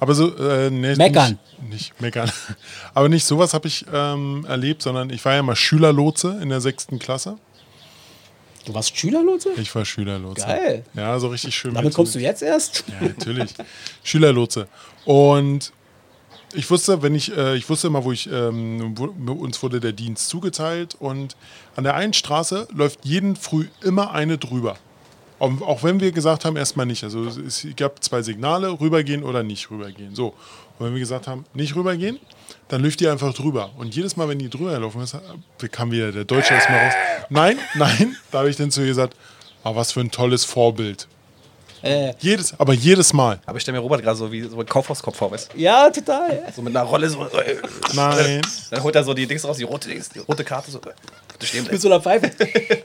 Aber so, äh, nee, Meckern. Nicht, nicht meckern. Aber nicht sowas habe ich ähm, erlebt, sondern ich war ja mal Schülerlotse in der sechsten Klasse. Du warst Schülerlotse? Ich war Schülerlotse. Geil. Ja, so richtig schön. Damit mit kommst du jetzt erst? Ja, natürlich. Schülerlotse. Und ich wusste, wenn ich, äh, ich wusste immer, wo ich, ähm, wo, uns wurde der Dienst zugeteilt und an der einen Straße läuft jeden Früh immer eine drüber. Auch, auch wenn wir gesagt haben, erstmal nicht. Also es, gab zwei Signale, rübergehen oder nicht rübergehen. So. Und wenn wir gesagt haben, nicht rübergehen, dann läuft die einfach drüber. Und jedes Mal, wenn die drüber laufen, ist, kam wieder der Deutsche erstmal raus. Nein, nein, da habe ich dann zu ihr gesagt, ah, was für ein tolles Vorbild. Äh, Jedes, aber jedes Mal. Aber ich stelle mir Robert gerade so wie so ein Kaufhauskopf vor, weißt du? ja, total. So mit einer Rolle so. Äh, Nein. dann holt er so die Dings raus, die rote, Dings, die rote Karte so. Äh, Mit so einer Pfeife.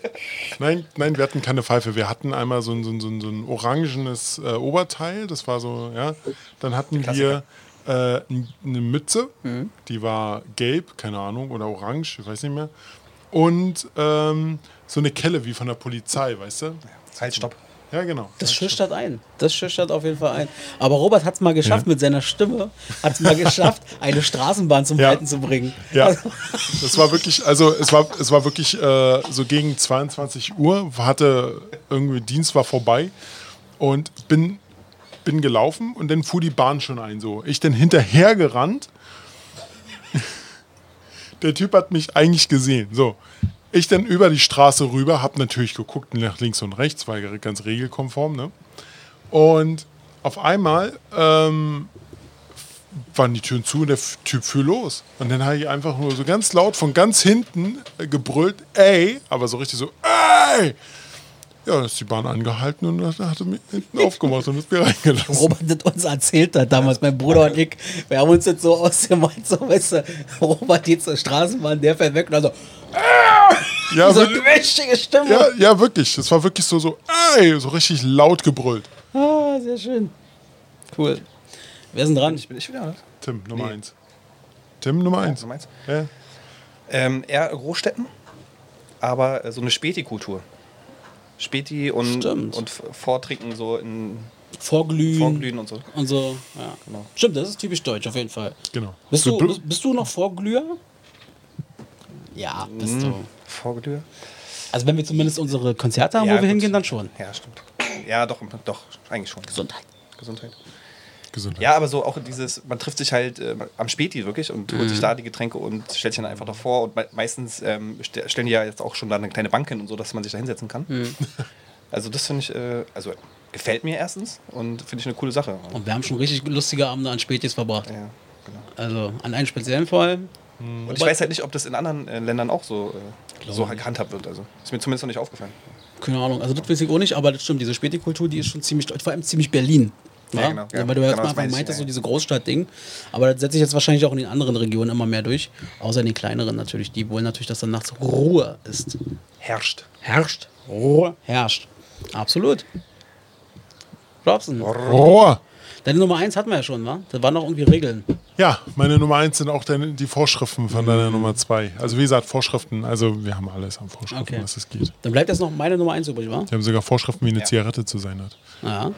Nein, nein, wir hatten keine Pfeife. Wir hatten einmal so ein, so ein, so ein, so ein orangenes äh, Oberteil, das war so, ja. Dann hatten wir äh, eine Mütze, die war gelb, keine Ahnung, oder orange, ich weiß nicht mehr. Und ähm, so eine Kelle wie von der Polizei, weißt du? Halt, stopp. Ja, genau. Das schüchtert ein. Das schüchtert auf jeden Fall ein. Aber Robert hat es mal geschafft mit seiner Stimme, hat es mal geschafft, eine Straßenbahn zum Ja. Halten zu bringen. Ja, das war wirklich, also es war, es war wirklich äh, so gegen 22 Uhr, hatte irgendwie Dienst war vorbei und bin, bin gelaufen und dann fuhr die Bahn schon ein. So, ich dann hinterher gerannt. Der Typ hat mich eigentlich gesehen. So, ich dann über die Straße rüber, habe natürlich geguckt nach links und rechts, war ganz regelkonform, ne? Und auf einmal ähm, waren die Türen zu und der Typ fuhr los. Und dann habe ich einfach nur so ganz laut von ganz hinten äh, gebrüllt, ey, aber so richtig so, ey! Ja, dann ist die Bahn angehalten und dann hat er mich hinten aufgemacht und ist mir reingelassen. Robert das uns erzählt hat damals, mein Bruder und ich. Wir haben uns jetzt so ausgemalt, so weißt du, Robert geht zur Straßenbahn, der fährt weg und dann so, Ja, so wirklich, eine mächtige Stimme. ja, ja, wirklich. Das war wirklich so, so, ey, so richtig laut gebrüllt. Ah, sehr schön. Cool. Wer ist denn dran? Ich bin ich wieder, oder? Tim, Nummer Nee. eins. Tim, Nummer eins. So meinst Ja. Ähm, eher Großstädten, aber äh, so eine Späti-Kultur. Späti und, Stimmt. und Vortrinken so in Vorglühen. Vorglühen und so. Und so, ja. Genau. Stimmt, das ist typisch deutsch, auf jeden Fall. Genau. Bist du, bist, du noch Vorglüher? Ja, bist du. Vorglühe? Also wenn wir zumindest unsere Konzerte haben, Ja, wo wir gut. hingehen, dann schon. Ja, stimmt. Ja, doch, doch, eigentlich schon. Gesundheit. Gesundheit. Gesundheit. Ja, aber so auch dieses, man trifft sich halt äh, am Späti wirklich und holt Mhm. sich da die Getränke und stellt sich dann einfach davor. Und me meistens ähm, ste- stellen die ja jetzt auch schon da eine kleine Bank hin und so, dass man sich da hinsetzen kann. Mhm. Also das finde ich, äh, also gefällt mir erstens und finde ich eine coole Sache. Und wir haben schon richtig lustige Abende an Spätis verbracht. Ja, genau. Also an einen speziellen Fall. Und ich weiß halt nicht, ob das in anderen äh, Ländern auch so, äh, so gehandhabt wird. Also ist mir zumindest noch nicht aufgefallen. Keine Ahnung, also das weiß ich auch nicht, aber das stimmt, diese Spätikultur, die ist schon ziemlich vor allem ziemlich Berlin. Ja, genau, ja. weil du ja Genau, jetzt mal das einfach ich, meintest, so diese Großstadt-Ding. Aber das setzt sich jetzt wahrscheinlich auch in den anderen Regionen immer mehr durch. Außer in den kleineren natürlich. Die wollen natürlich, dass dann nachts Ruhe ist. Herrscht. Herrscht. Ruhe herrscht. Absolut. Glaubst du? Deine Nummer eins hatten wir ja schon, wa? Da waren noch irgendwie Regeln. Ja, meine Nummer eins sind auch deine, die Vorschriften von deiner Nummer zwei. Also wie gesagt, Vorschriften, also wir haben alles an Vorschriften, Okay. was es geht. Dann bleibt jetzt noch meine Nummer eins übrig, wa? Wir haben sogar Vorschriften, wie eine Zigarette zu sein hat. Ja.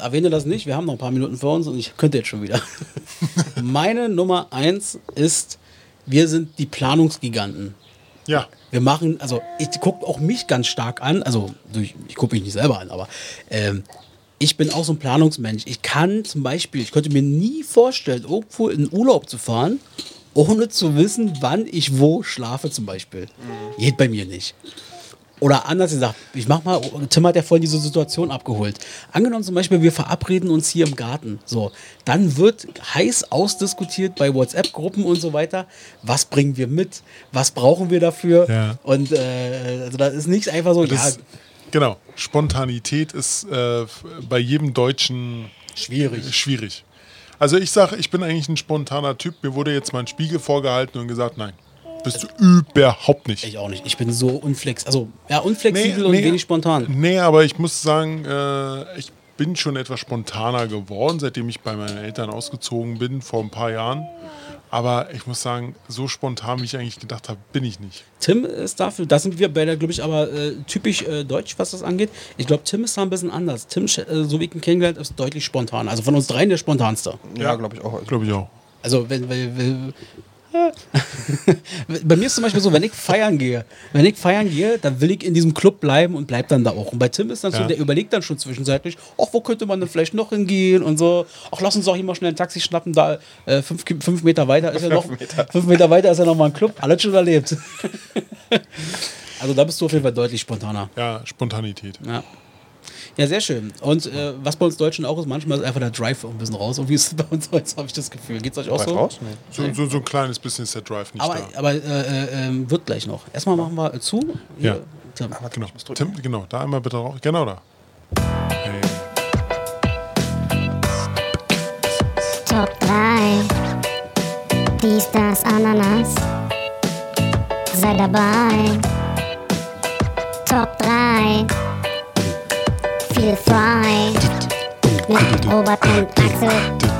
Erwähne das nicht, wir haben noch ein paar Minuten vor uns und ich könnte jetzt schon wieder. Meine Nummer eins ist, wir sind die Planungsgiganten. Ja, Wir machen, also ich gucke auch mich ganz stark an, also ich gucke mich nicht selber an, aber ähm, ich bin auch so ein Planungsmensch. Ich kann zum Beispiel, ich könnte mir nie vorstellen, irgendwo in Urlaub zu fahren, ohne zu wissen, wann ich wo schlafe zum Beispiel. Geht bei mir nicht. Oder anders gesagt, ich mach mal, Tim hat ja vorhin diese Situation abgeholt. Angenommen zum Beispiel, wir verabreden uns hier im Garten. So, dann wird heiß ausdiskutiert bei WhatsApp-Gruppen und so weiter. Was bringen wir mit? Was brauchen wir dafür? Ja. Und äh, also da ist nicht einfach so, Das, ja, genau. Spontanität ist äh, bei jedem Deutschen schwierig. schwierig. Also ich sage, ich bin eigentlich ein spontaner Typ. Mir wurde jetzt mein Spiegel vorgehalten und gesagt, nein, bist du überhaupt nicht. Ich auch nicht. Ich bin so unflex, also ja, unflexibel und wenig spontan. Nee, aber ich muss sagen, äh, ich bin schon etwas spontaner geworden, seitdem ich bei meinen Eltern ausgezogen bin, vor ein paar Jahren. Aber ich muss sagen, so spontan, wie ich eigentlich gedacht habe, bin ich nicht. Tim ist dafür, da sind wir beide, glaube ich, aber äh, typisch äh, deutsch, was das angeht. Ich glaube, Tim ist da ein bisschen anders. Tim, äh, so wie ich ihn kennengelernt ist deutlich spontan. Also von uns dreien der spontanste. Ja, glaube ich auch. Also, Glaube ich auch. Also wenn, wenn, wenn bei mir ist zum Beispiel so, wenn ich feiern gehe, wenn ich feiern gehe, dann will ich in diesem Club bleiben und bleib dann da auch. Und bei Tim ist dann so, Ja. der überlegt dann schon zwischenzeitlich, ach, wo könnte man denn vielleicht noch hingehen und so. Ach, lass uns doch hier mal schnell ein Taxi schnappen, da äh, fünf, fünf Meter weiter ist ja noch, fünf Meter weiter ist ja noch mal ein Club. Alles schon erlebt. also da bist du auf jeden Fall deutlich spontaner. Ja, Spontanität. Ja. Ja, sehr schön. Und äh, was bei uns Deutschen auch ist, manchmal ist einfach der Drive ein bisschen raus. Und wie ist es bei uns heute, habe ich das Gefühl. Geht's euch auch so? raus? Nee. So, so, so ein kleines bisschen ist der Drive nicht Aber, da. aber äh, äh, wird gleich noch. Erstmal machen wir zu. Ja. Tim. Genau. Tim, genau, da einmal bitte drauf. Genau da. Hey. Top 3. Dies, das, Ananas. Sei dabei. Top 3. Feel frei. Mit Robert und Axel.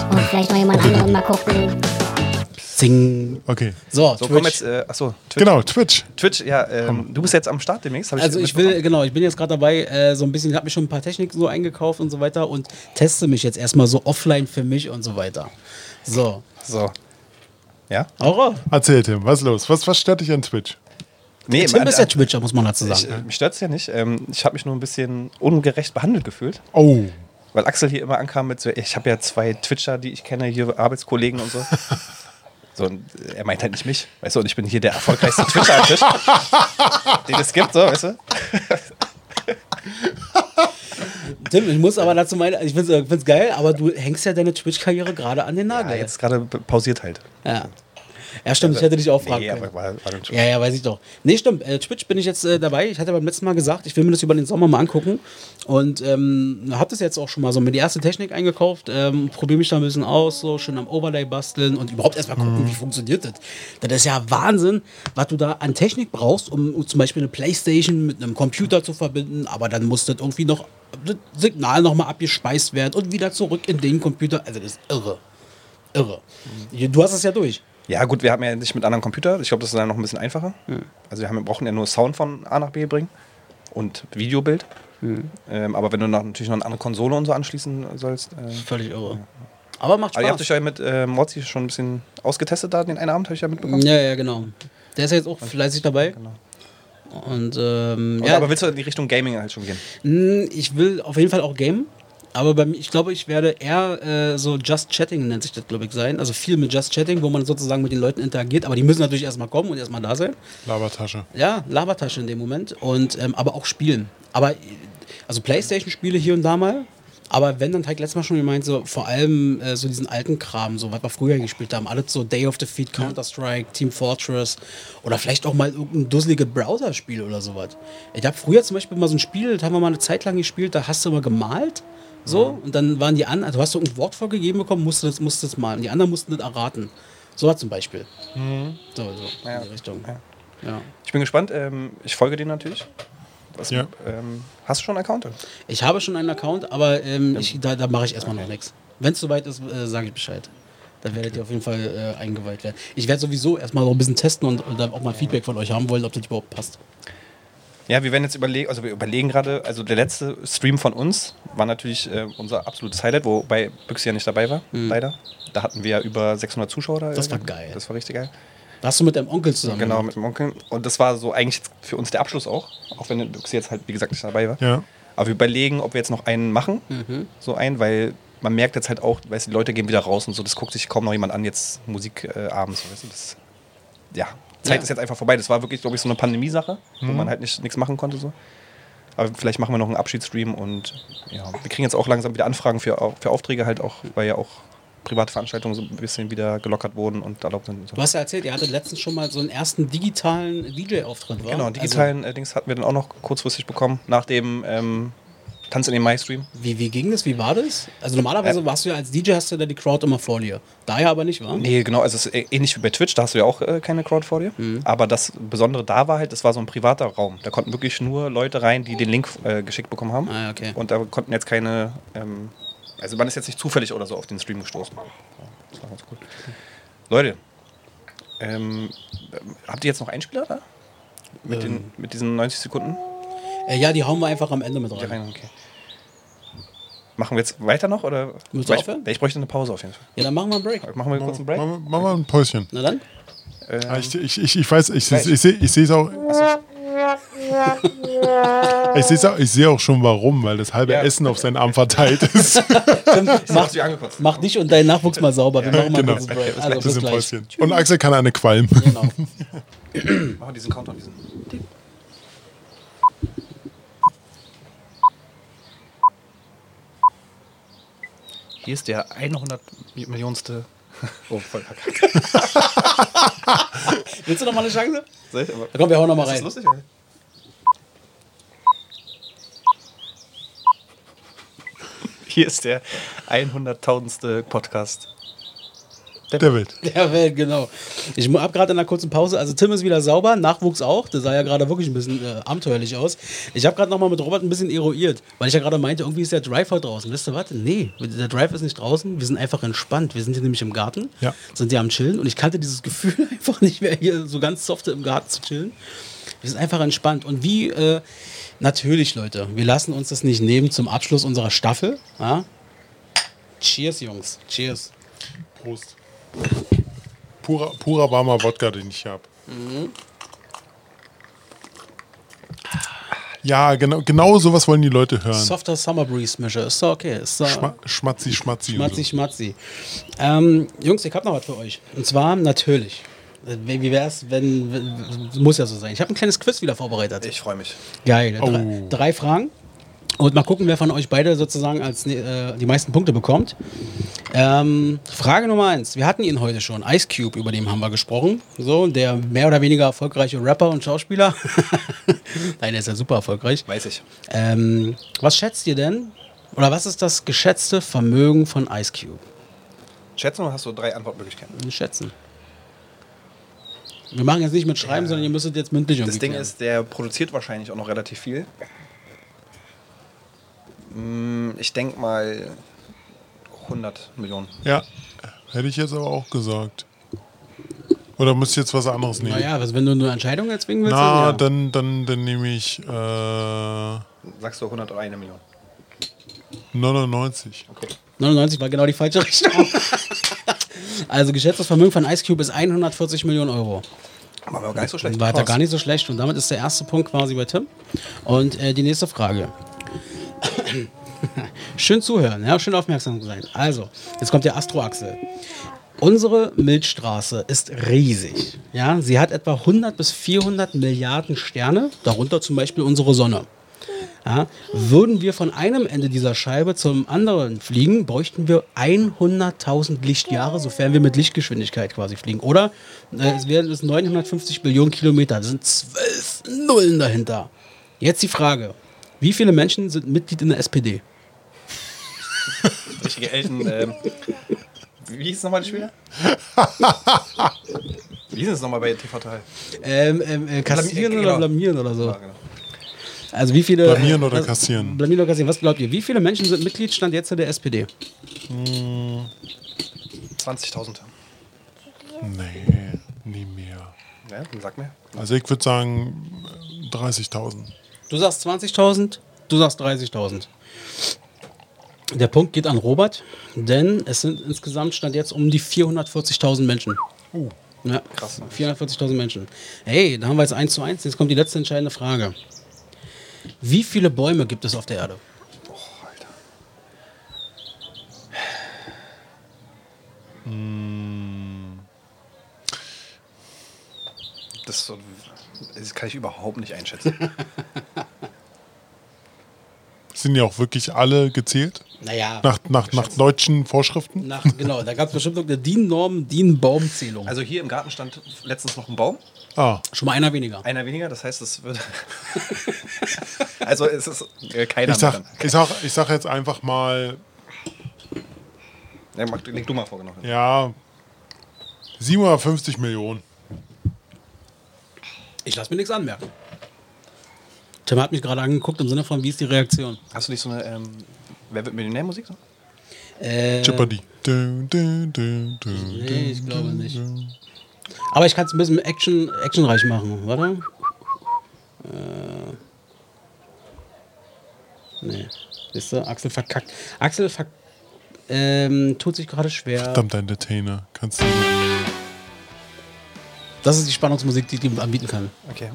Und vielleicht noch jemand anderen mal gucken. Zing. Okay. So, So, Twitch. komm jetzt, äh, achso, Twitch. Genau, Twitch. Twitch, ja, ähm, du bist jetzt am Start demnächst. hab Also ich will, genau, ich bin jetzt gerade dabei, äh, so ein bisschen, ich habe mir schon ein paar Techniken so eingekauft und so weiter und teste mich jetzt erstmal so offline für mich und so weiter. So. So. Ja? Aura. Erzähl, Tim, was ist los? Was, was stört dich an Twitch? Nee, Tim äh, ist der Twitcher, muss man dazu ich, sagen. äh, mich stört es ja nicht. Ähm, ich habe mich nur ein bisschen ungerecht behandelt gefühlt. Oh. Weil Axel hier immer ankam mit so, ich habe ja zwei Twitcher, die ich kenne, hier Arbeitskollegen und so. So, und äh, er meint halt nicht mich, weißt du, und ich bin hier der erfolgreichste Twitcher am Tisch, den es gibt, so, weißt du? Tim, ich muss aber dazu meinen, ich finde es geil, aber du hängst ja deine Twitch-Karriere gerade an den Ja, Nagel. jetzt gerade pausiert halt. Ja. Ja, stimmt, ich hätte dich auch fragen Nee, können. aber war, war. Ja, ja, weiß ich doch. Nee, stimmt. Äh, Twitch bin ich jetzt äh, dabei. Ich hatte beim letzten Mal gesagt, ich will mir das über den Sommer mal angucken. Und ähm, habe das jetzt auch schon mal so mit die erste Technik eingekauft. Ähm, Probiere mich da ein bisschen aus, so schön am Overlay basteln und überhaupt erstmal gucken, wie funktioniert das. Das ist ja Wahnsinn, was du da an Technik brauchst, um, um zum Beispiel eine Playstation mit einem Computer zu verbinden. Aber dann muss das irgendwie noch das Signal nochmal abgespeist werden und wieder zurück in den Computer. Also das ist irre. Irre. Du hast es ja durch. Ja, gut, wir haben ja nicht mit anderen Computer. Ich glaube, das ist dann noch ein bisschen einfacher. Also wir, haben, wir brauchen ja nur Sound von A nach B bringen und Videobild. Ähm, aber wenn du noch, natürlich noch eine andere Konsole und so anschließen sollst. Äh, Völlig irre. Aber macht aber ihr habt Spaß. euch ja mit äh, Mozzi schon ein bisschen ausgetestet da, den einen Abend habe ich ja mitbekommen. Ja, ja, genau. Der ist ja jetzt auch fleißig dabei. Und ähm, Und ja, Aber willst du in die Richtung Gaming halt schon gehen? mh, ich will auf jeden Fall auch gamen. Aber bei mir, ich glaube, ich werde eher äh, so Just Chatting, nennt sich das, glaube ich, sein. Also viel mit Just Chatting, wo man sozusagen mit den Leuten interagiert. Aber die müssen natürlich erstmal kommen und erstmal da sein. Labertasche. Ja, Labertasche in dem Moment. Und ähm, aber auch spielen. Aber also Playstation-Spiele hier und da mal. Aber wenn, dann ich letztes Mal schon gemeint, so vor allem äh, so diesen alten Kram, so was wir früher gespielt haben. Alles so Day of Defeat, Counter-Strike, Team Fortress oder vielleicht auch mal irgendein dusseliges Browser-Spiel oder sowas. Ich habe früher zum Beispiel mal so ein Spiel, das haben wir mal eine Zeit lang gespielt, da hast du immer gemalt. So, und dann waren die anderen, also du hast du irgendein Wort vorgegeben bekommen, musst du das, musst du das malen. Die anderen mussten das erraten. So was zum Beispiel. So, so, Ja. in die Richtung. Ja. Ja. Ich bin gespannt. Ähm, ich folge dir natürlich. Was, Ja. ähm, hast du schon einen Account? Ich habe schon einen Account, aber ähm, ich, da, da mache ich erstmal noch nichts. Wenn es soweit ist, äh, sage ich Bescheid. Dann werdet ihr auf jeden Fall äh, eingeweiht werden. Ich werde sowieso erstmal noch ein bisschen testen und, und dann auch mal Feedback von euch haben wollen, ob das überhaupt passt. Ja, wir werden jetzt überlegen, also wir überlegen gerade, also der letzte Stream von uns war natürlich äh, unser absolutes Highlight, wobei Büchse ja nicht dabei war, leider. Da hatten wir ja über 600 Zuschauer da. Mhm. Das war geil. Das war richtig geil. Warst du mit deinem Onkel zusammen? Genau, mit dem Onkel. Und das war so eigentlich für uns der Abschluss auch, auch wenn Büchse jetzt halt, wie gesagt, nicht dabei war. Ja. Aber wir überlegen, ob wir jetzt noch einen machen, so einen, weil man merkt jetzt halt auch, weißt, du, die Leute gehen wieder raus und so, das guckt sich kaum noch jemand an, jetzt Musik äh, abends. Weißt du, das, ja, Zeit Ja. ist jetzt einfach vorbei. Das war wirklich, glaube ich, so eine Pandemiesache, wo man halt nicht, nichts machen konnte. So. Aber vielleicht machen wir noch einen Abschiedsstream und ja, wir kriegen jetzt auch langsam wieder Anfragen für, für Aufträge halt auch, weil ja auch private Veranstaltungen so ein bisschen wieder gelockert wurden und erlaubt sind. und So. Du hast ja erzählt, ihr hattet letztens schon mal so einen ersten digitalen DJ-Auftritt? Genau, Also, digitalen äh, Dings hatten wir dann auch noch kurzfristig bekommen, nach dem ähm, Tanz in den Mai-Stream. wie, wie ging das? Wie war das? Also normalerweise warst du ja als DJ, hast du ja die Crowd immer vor dir. Daher aber nicht, wa? Nee, genau, also es ist ä- ähnlich wie bei Twitch, da hast du ja auch äh, keine Crowd vor dir. Aber das Besondere da war halt, das war so ein privater Raum. Da konnten wirklich nur Leute rein, die den Link äh, geschickt bekommen haben. Ah, okay. Und da konnten jetzt keine, ähm, also man ist jetzt nicht zufällig oder so auf den Stream gestoßen. Ja, Das war ganz cool. Leute, ähm, habt ihr jetzt noch Einspieler da? Mit, den, mit diesen 90 Sekunden? Äh, ja, die hauen wir einfach am Ende mit Ja, rein. rein, okay. Machen wir jetzt weiter noch? Oder? Willst du ich, aufhören? ich bräuchte eine Pause auf jeden Fall. Ja, dann machen wir einen Break. Machen wir kurz einen Break? Machen wir, machen wir ein Päuschen. Na dann? Ah, Ich, ich, ich, ich weiß, ich, ich, sehe ich sehe es auch. Ich sehe auch, ich sehe auch schon warum, weil das halbe Ja. Essen auf seinen Arm verteilt ist. mach, mach dich und deinen Nachwuchs mal sauber. Wir machen mal genau. einen Break. Das Also bis gleich. Und Axel kann eine qualmen. Genau. Machen wir diesen Countdown, diesen. Hier ist der 100 Millionste. Oh, voll verkackt. Willst du noch mal eine Chance? Soll ich? Aber Da komm, wir hauen noch mal ist das rein. lustig? oder? Hier ist der 100.000. Podcast. Der Welt. Der Welt, genau. Ich mu- hab gerade in einer kurzen Pause, also Tim ist wieder sauber, Nachwuchs auch, der sah ja gerade wirklich ein bisschen äh, abenteuerlich aus. Ich habe gerade nochmal mit Robert ein bisschen eruiert, weil ich ja gerade meinte, irgendwie ist der Drive heute draußen. Wisst ihr was? Nee, der Drive ist nicht draußen, wir sind einfach entspannt. Wir sind hier nämlich im Garten, Ja. sind hier am Chillen und ich kannte dieses Gefühl einfach nicht mehr, hier so ganz soft im Garten zu chillen. Wir sind einfach entspannt und wie, äh, natürlich Leute, wir lassen uns das nicht nehmen zum Abschluss unserer Staffel. Ja? Cheers, Jungs, cheers. Prost. Purer, purer warmer Wodka, den ich habe. Ja, genau, genau sowas wollen die Leute hören. Softer Summer Breeze Mischer. Ist doch okay. Ist doch Schma schmatzi, schmatzi. schmatzi, schmatzi. Ähm, Jungs, ich hab noch was für euch. Und zwar natürlich. Wie wie wär's, wenn, wenn. Muss ja so sein. Ich habe ein kleines Quiz wieder vorbereitet. Ich freue mich. Geil. Oh. Drei, drei Fragen. Und mal gucken, wer von euch beide sozusagen als äh, die meisten Punkte bekommt. Ähm, Frage Nummer eins. Wir hatten ihn heute schon. Ice Cube, über den haben wir gesprochen. So, der mehr oder weniger erfolgreiche Rapper und Schauspieler. Nein, der ist ja super erfolgreich. Weiß ich. Ähm, was schätzt ihr denn? Oder was ist das geschätzte Vermögen von Ice Cube? Schätzen oder hast du drei Antwortmöglichkeiten? Schätzen. Wir machen jetzt nicht mit Schreiben, sondern ihr müsstet jetzt mündlich Das Ding klären. ist, der produziert wahrscheinlich auch noch relativ viel. Mm, Ich denke mal 100 Millionen. Ja, hätte ich jetzt aber auch gesagt. Oder muss ich jetzt was anderes nehmen? Naja, was, wenn du eine Entscheidung erzwingen willst, Na, dann, ja. dann, dann, dann nehme ich äh, Sagst du 101 Million? 99. Okay. 99 war genau die falsche Richtung. also geschätztes Vermögen von Ice Cube ist 140 Millionen Euro. Aber war gar nicht so schlecht. War gar nicht so schlecht. Und damit ist der erste Punkt quasi bei Tim. Und äh, die nächste Frage. schön zuhören, ja, schön aufmerksam sein. Also, jetzt kommt der Astro-Axel. Unsere Milchstraße ist riesig. Ja, sie hat etwa 100 bis 400 Milliarden Sterne, darunter zum Beispiel unsere Sonne. Ja, würden wir von einem Ende dieser Scheibe zum anderen fliegen, bräuchten wir 100.000 Lichtjahre, sofern wir mit Lichtgeschwindigkeit quasi fliegen. Oder äh, es wären es 950 Billionen Kilometer. Das sind zwölf Nullen dahinter. Jetzt die Frage: Wie viele Menschen sind Mitglied in der SPD? Richtige Elten. Ähm, wie hieß es nochmal die Spieler? wie hieß es nochmal bei TV Teil? Ähm, ähm, äh, kassieren oder genau. blamieren oder so? Ja, genau. Also wie viele. Blamieren oder kassieren? Blamieren oder kassieren. Was glaubt ihr? Wie viele Menschen sind Mitgliedsstand jetzt in der SPD? 20.000. Nee, nie mehr. Ja, dann sag mir. Also ich würde sagen äh, 30.000. Du sagst 20.000, du sagst 30.000. Der Punkt geht an Robert, denn es sind insgesamt stand jetzt um die 440.000 Menschen. Uh. Ja, Krass. 440.000 Menschen. Hey, da haben wir jetzt 1 zu 1. Jetzt kommt die letzte entscheidende Frage. Wie viele Bäume gibt es auf der Erde? Das, ist so- das kann ich überhaupt nicht einschätzen. Sind ja auch wirklich alle gezählt? Naja, Nach, nach, nach deutschen Vorschriften? nach, genau, da gab es bestimmt eine DIN-Norm, DIN-Baumzählung. Also hier im Garten stand letztens noch ein Baum. Ah, Schon mal einer weniger. Einer weniger, das heißt, es wird. also es ist äh, keiner ich sag, mehr. ich, sag, ich sag jetzt einfach mal, Ja, mach, leg du mal vor, genau. ja, 750 Millionen. Ich lasse mir nichts anmerken. Tim hat mich gerade angeguckt im Sinne von, wie ist die Reaktion? Hast du nicht so eine ähm, Wer wird Millionär-Musik? So? Äh, Jeopardy. Nee, ich glaube nicht. Aber ich kann es ein bisschen Action, actionreich machen. Warte. Äh. Nee. Siehst du, Axel verkackt. Axel verk ähm, tut sich gerade schwer. Verdammt, Entertainer. Kannst du. Das ist die Spannungsmusik, die ich anbieten kann. Okay.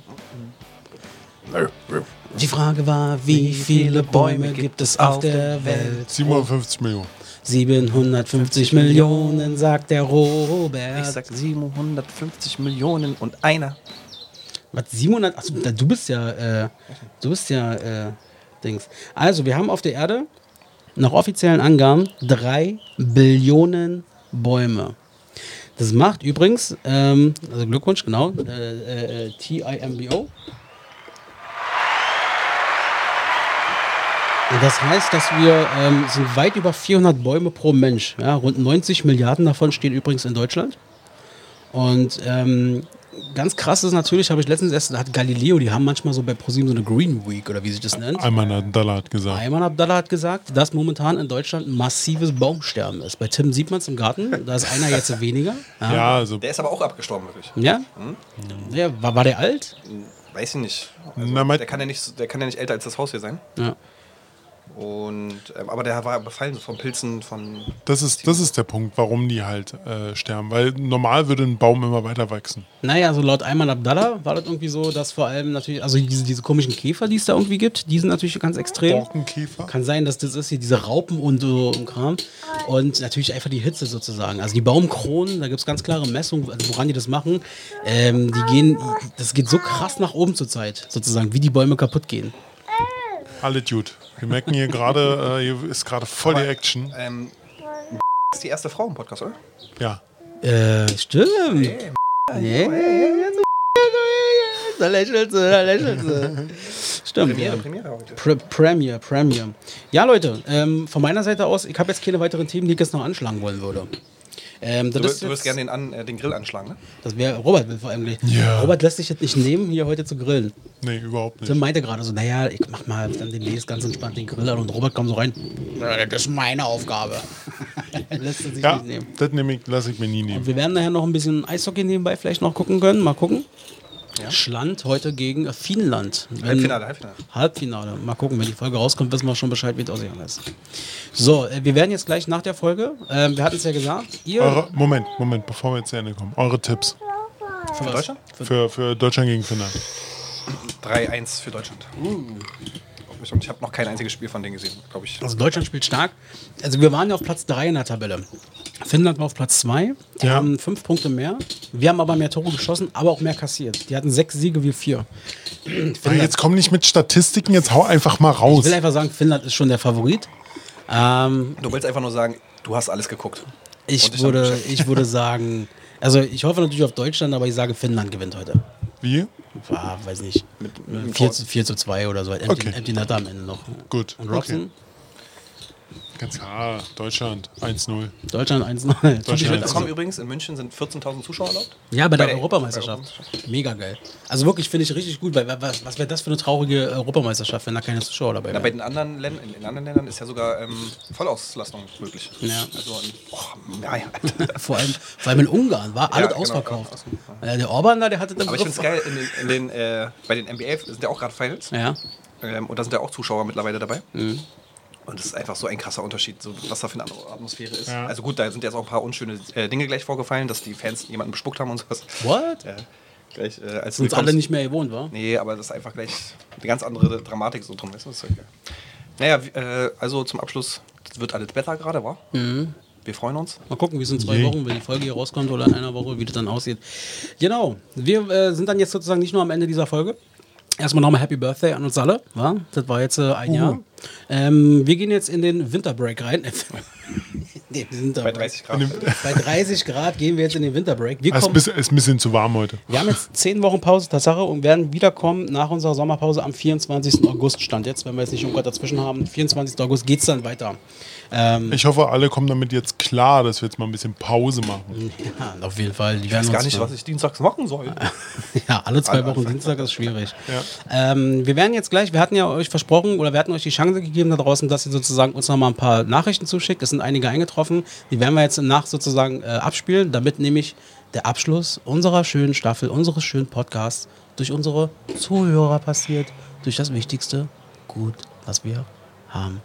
Die Frage war, wie viele Bäume gibt es auf der Welt? 750 Millionen. 750 Millionen, sagt der Robert. Ich sag 750 Millionen und einer. Was, 700? Achso, du bist ja, äh, du bist ja, äh, Dings. Also, wir haben auf der Erde nach offiziellen Angaben 3 Billionen Bäume. Das macht übrigens, ähm, also Glückwunsch, genau, äh, äh, TIMBO. Das heißt, dass wir ähm, sind weit über 400 Bäume pro Mensch. Ja, rund 90 Milliarden davon stehen übrigens in Deutschland. Und ähm, ganz krass ist natürlich, habe ich letztens erst, da hat Galileo, die haben manchmal so bei ProSieben so eine Green Week oder wie sich das nennt. Einmal Nadala hat gesagt. Ayman Abdallah hat gesagt, dass momentan in Deutschland ein massives Baumsterben ist. Bei Tim sieht man es im Garten, da ist einer jetzt weniger. Ja, also. Der ist aber auch abgestorben, wirklich. Ja? ja war, war der alt? Weiß ich nicht. Also, Na, der, kann ja nicht. der kann ja nicht älter als das Haus hier sein. Ja. Und, ähm, aber der war befallen von Pilzen, von. Das ist, das ist der Punkt, warum die halt äh, sterben. Weil normal würde ein Baum immer weiter wachsen. Naja, also laut Ayman Abdallah war das irgendwie so, dass vor allem natürlich, also diese, diese komischen Käfer, die es da irgendwie gibt, die sind natürlich ganz extrem. Borkenkäfer. Kann sein, dass das ist hier diese Raupen und so im Kram. Und natürlich einfach die Hitze sozusagen. Also die Baumkronen, da gibt es ganz klare Messungen, also woran die das machen. Ähm, die gehen, das geht so krass nach oben zur Zeit, sozusagen, wie die Bäume kaputt gehen. Alle gut. Wir merken hier gerade, äh, hier ist gerade voll die Action. Ähm, ist die erste Frau im Podcast, oder? Ja. Äh, stimmt. Nee, da lächelt sie, da lächelt sie. Stimmt. Premiere, ja. Premiere heute. Pre Premier, Premier. Ja, Leute, ähm, von meiner Seite aus, ich habe jetzt keine weiteren Themen, die ich jetzt noch anschlagen wollen würde. Ähm, Du, wirst- du wirst gerne den, an, äh, den Grill anschlagen, ne? Das wäre Robert will vor allem. gleich. Ja. Robert lässt sich jetzt nicht nehmen, hier heute zu grillen. Nee, überhaupt Tim nicht. meinte gerade so, naja, ich mach mal dann demnächst ganz entspannt den Grill an und Robert kommt so rein. "Ja, Das ist meine Aufgabe. lässt er sich Ja, nicht nehmen. das nehme ich, lasse ich mir nie Und nehmen. wir werden nachher noch ein bisschen Eishockey nebenbei vielleicht noch gucken können. Mal gucken. Schland heute gegen äh, Finnland. Halbfinale, Halbfinale. Halbfinale. Mal gucken, wenn die Folge rauskommt, wissen wir schon Bescheid, wie es ausgegangen ist. So, äh, wir werden jetzt gleich nach der Folge, ähm, wir hatten es ja gesagt, ihr... Eure, Moment, Moment, bevor wir jetzt zu Ende kommen. Eure Tipps für was? Deutschland? für, für Deutschland gegen Finnland. 3-1 für Deutschland. Ich habe noch kein einziges Spiel von denen gesehen, glaube ich. Also Deutschland spielt stark. Also wir waren ja auf Platz 3 in der Tabelle. Finnland war auf Platz 2. Die Ja. haben fünf Punkte mehr. Wir haben aber mehr Tore geschossen, aber auch mehr kassiert. Die hatten sechs Siege, wir vier. Ah, jetzt komm nicht mit Statistiken, jetzt hau einfach mal Ich raus. will einfach sagen, Finnland ist schon der Favorit. Ähm, Du willst einfach nur sagen, du hast alles geguckt. Ich, würde, ich würde sagen, also ich hoffe natürlich auf Deutschland, aber ich sage, Finnland gewinnt heute. Wie? War, weiß nicht, Mit- mit dem 4, Tor. zu, 4 zu 2 oder so. Empty, Okay. Empty Netter am Ende noch. Gut. Und Robson, Ganz klar, Deutschland 1-0. Deutschland 1-0. Deutschland Ich Ja, mitbekommen also- übrigens, in München sind 14.000 Zuschauer erlaubt. Ja, bei der, Bei der- Europameisterschaft. bei der Mega geil. Also wirklich finde ich richtig gut, weil was, was wäre das für eine traurige Europameisterschaft, wenn da keine Zuschauer dabei Na, bei wären? den anderen Ländern, in, in anderen Ländern ist ja sogar ähm, Vollauslastung möglich. Ja. Also, in, oh, ja, ja. Vor allem, vor allem in Ungarn war alles genau, ausverkauft. ja, Äh, der Orban da, der hatte den Aber ich finde es geil, in den, in den, äh, bei den NBA sind ja auch gerade Finals. Ja. Ähm, und da sind ja auch Zuschauer mittlerweile dabei. Mhm. Und es ist einfach so ein krasser Unterschied, so, was da für eine andere Atmosphäre ist. Ja. Also gut, da sind jetzt auch ein paar unschöne äh, Dinge gleich vorgefallen, dass die Fans jemanden bespuckt haben und sowas. What? Äh, gleich, äh, als Sind uns alle nicht mehr gewohnt, wa? Nee, aber das ist einfach gleich eine ganz andere Dramatik so drum. Weißt du? Das ist ja. Naja, äh, also zum Abschluss, das wird alles besser gerade, wa? Mhm. Wir freuen uns. Mal gucken, wie es in zwei Je. Wochen, wenn die Folge hier rauskommt oder in einer Woche, wie das dann aussieht. Genau. Wir äh, sind dann jetzt sozusagen nicht nur am Ende dieser Folge. Erstmal nochmal Happy Birthday an uns alle. Wa? Das war jetzt äh, ein Jahr. Ähm, wir gehen jetzt in den Winterbreak rein. Nee, Bei Winterbreak. 30 Grad. Bei 30 Grad gehen wir jetzt in den Winterbreak. Wir, Es ist, ein kommen, bisschen- ist ein bisschen zu warm heute. wir haben jetzt 10 Wochen Pause, Tatsache, und werden wiederkommen nach unserer Sommerpause am 24. August. Stand jetzt, wenn wir jetzt nicht irgendwas dazwischen haben. 24. August geht es dann weiter. Ähm, Ich hoffe, alle kommen damit jetzt klar, dass wir jetzt mal ein bisschen Pause machen. ja, auf jeden Fall. Die Ich weiß gar nicht, was ich dienstags machen soll. Ja, alle zwei Alle Wochen. Dienstag ist schwierig. Ähm, wir werden jetzt gleich, wir hatten ja euch versprochen oder wir hatten euch die Chance gegeben da draußen, dass ihr sozusagen uns noch mal ein paar Nachrichten zuschickt. Es sind einige eingetroffen. Die werden wir jetzt nach sozusagen äh, abspielen, damit nämlich der Abschluss unserer schönen Staffel, unseres schönen Podcasts durch unsere Zuhörer passiert, durch das Wichtigste Gut, was wir haben.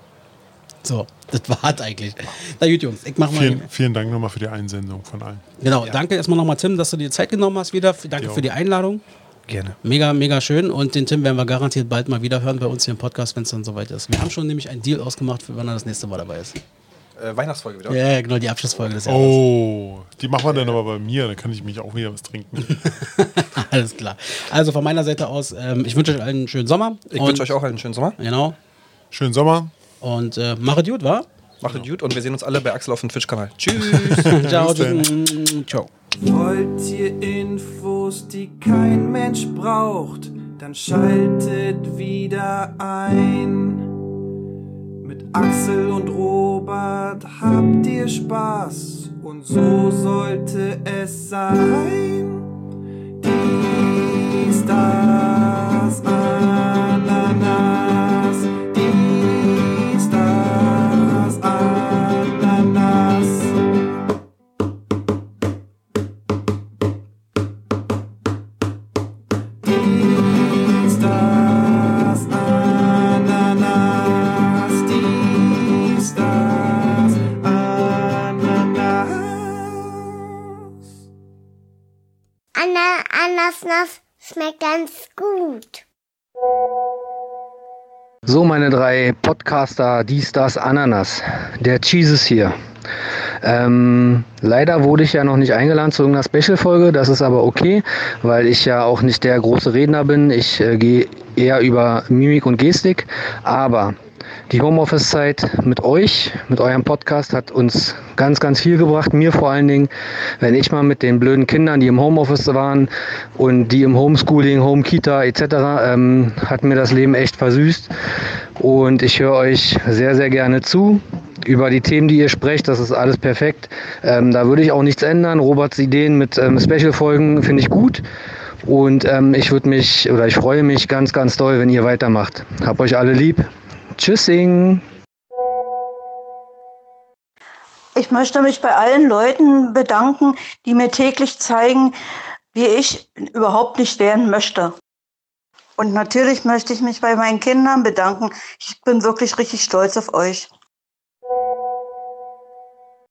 So, das war's eigentlich. Na gut, Jungs, ich mach mal. Vielen, vielen Dank nochmal für die Einsendung von allen. Genau, danke erstmal nochmal, Tim, dass du dir Zeit genommen hast wieder. Danke Jo. für die Einladung. Gerne. Mega, mega schön. Und den Tim werden wir garantiert bald mal wieder hören bei uns hier im Podcast, wenn es dann soweit ist. Wir haben schon nämlich einen Deal ausgemacht, für wann er das nächste Mal dabei ist. Äh, Weihnachtsfolge wieder. Ja, ja, genau, die Abschlussfolge des Jahres. Oh, die machen wir dann aber bei mir, dann kann ich mich auch wieder was trinken. Alles klar. Also von meiner Seite aus, ähm, ich wünsche euch allen einen schönen Sommer. Ich wünsche euch auch einen schönen Sommer. Genau. Schönen Sommer. Und äh, machet gut, wa? Macht es gut und wir sehen uns alle bei Axel auf dem Twitch-Kanal. Tschüss. Ciao. Ciao. Wollt ihr Infos, die kein Mensch braucht, dann schaltet wieder ein. Mit Axel und Robert habt ihr Spaß und so sollte es sein. Dies, das, gut. So, meine drei Podcaster, dies, das, Ananas. Der Cheese ist hier. Ähm, leider wurde ich ja noch nicht eingeladen zu irgendeiner Special-Folge. Das ist aber okay, weil ich ja auch nicht der große Redner bin. Ich äh, gehe eher über Mimik und Gestik. Aber die Homeoffice-Zeit mit euch, mit eurem Podcast, hat uns ganz, ganz viel gebracht. Mir vor allen Dingen, wenn ich mal mit den blöden Kindern, die im Homeoffice waren und die im Homeschooling, Homekita etc., ähm, hat mir das Leben echt versüßt. Und ich höre euch sehr, sehr gerne zu. Über die Themen, die ihr sprecht, das ist alles perfekt. Ähm, da würde ich auch nichts ändern. Roberts Ideen mit ähm, Special-Folgen finde ich gut. Und ähm, ich würde mich oder ich freue mich ganz, ganz doll, wenn ihr weitermacht. Hab euch alle lieb. Tschüssing. Ich möchte mich bei allen Leuten bedanken, die mir täglich zeigen, wie ich überhaupt nicht werden möchte. Und natürlich möchte ich mich bei meinen Kindern bedanken. Ich bin wirklich richtig stolz auf euch.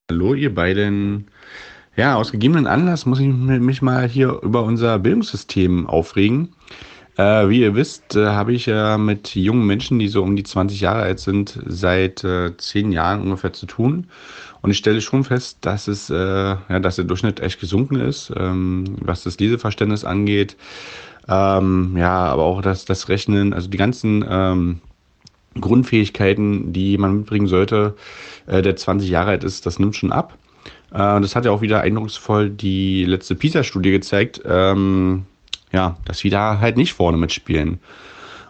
Hallo, ihr beiden. Ja, aus gegebenen Anlass muss ich mich mal hier über unser Bildungssystem aufregen. Äh, wie ihr wisst, äh, habe ich ja mit jungen Menschen, die so um die 20 Jahre alt sind, seit äh, 10 Jahren ungefähr zu tun. Und ich stelle schon fest, dass es, äh, ja, dass der Durchschnitt echt gesunken ist, ähm, was das Leseverständnis angeht. Ähm, ja, aber auch das, das Rechnen, also die ganzen ähm, Grundfähigkeiten, die man mitbringen sollte, äh, der 20 Jahre alt ist, das nimmt schon ab. Äh, das hat ja auch wieder eindrucksvoll die letzte PISA-Studie gezeigt, ähm, ja, dass wir da halt nicht vorne mitspielen.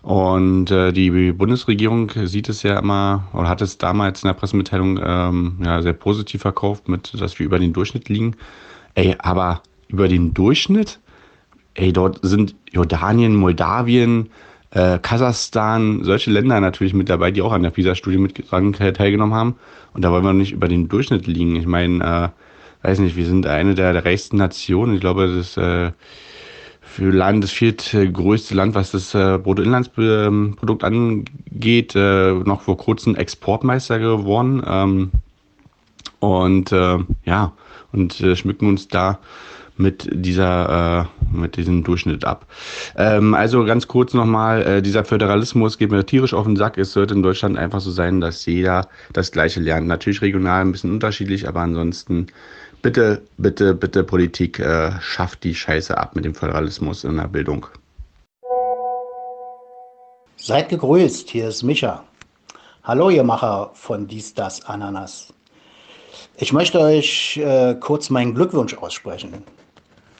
Und äh, die Bundesregierung sieht es ja immer, oder hat es damals in der Pressemitteilung ähm, ja, sehr positiv verkauft, mit, dass wir über den Durchschnitt liegen. Ey, aber über den Durchschnitt? Ey, dort sind Jordanien, Moldawien, äh, Kasachstan, solche Länder natürlich mit dabei, die auch an der PISA-Studie mit teilgenommen haben. Und da wollen wir nicht über den Durchschnitt liegen. Ich meine, äh, weiß nicht, wir sind eine der, der reichsten Nationen. Ich glaube, das äh, für Land das viertgrößte Land, was das äh, Bruttoinlandsprodukt angeht, äh, noch vor kurzem Exportmeister geworden. Ähm, und äh, ja, und äh, schmücken uns da mit dieser, äh, mit diesem Durchschnitt ab. Ähm, also ganz kurz nochmal, äh, dieser Föderalismus geht mir tierisch auf den Sack. Es sollte in Deutschland einfach so sein, dass jeder das Gleiche lernt. Natürlich regional ein bisschen unterschiedlich, aber ansonsten bitte, bitte, bitte Politik, äh, schafft die Scheiße ab mit dem Föderalismus in der Bildung. Seid gegrüßt, hier ist Micha. Hallo, ihr Macher von Dies, Das, Ananas. Ich möchte euch äh, kurz meinen Glückwunsch aussprechen.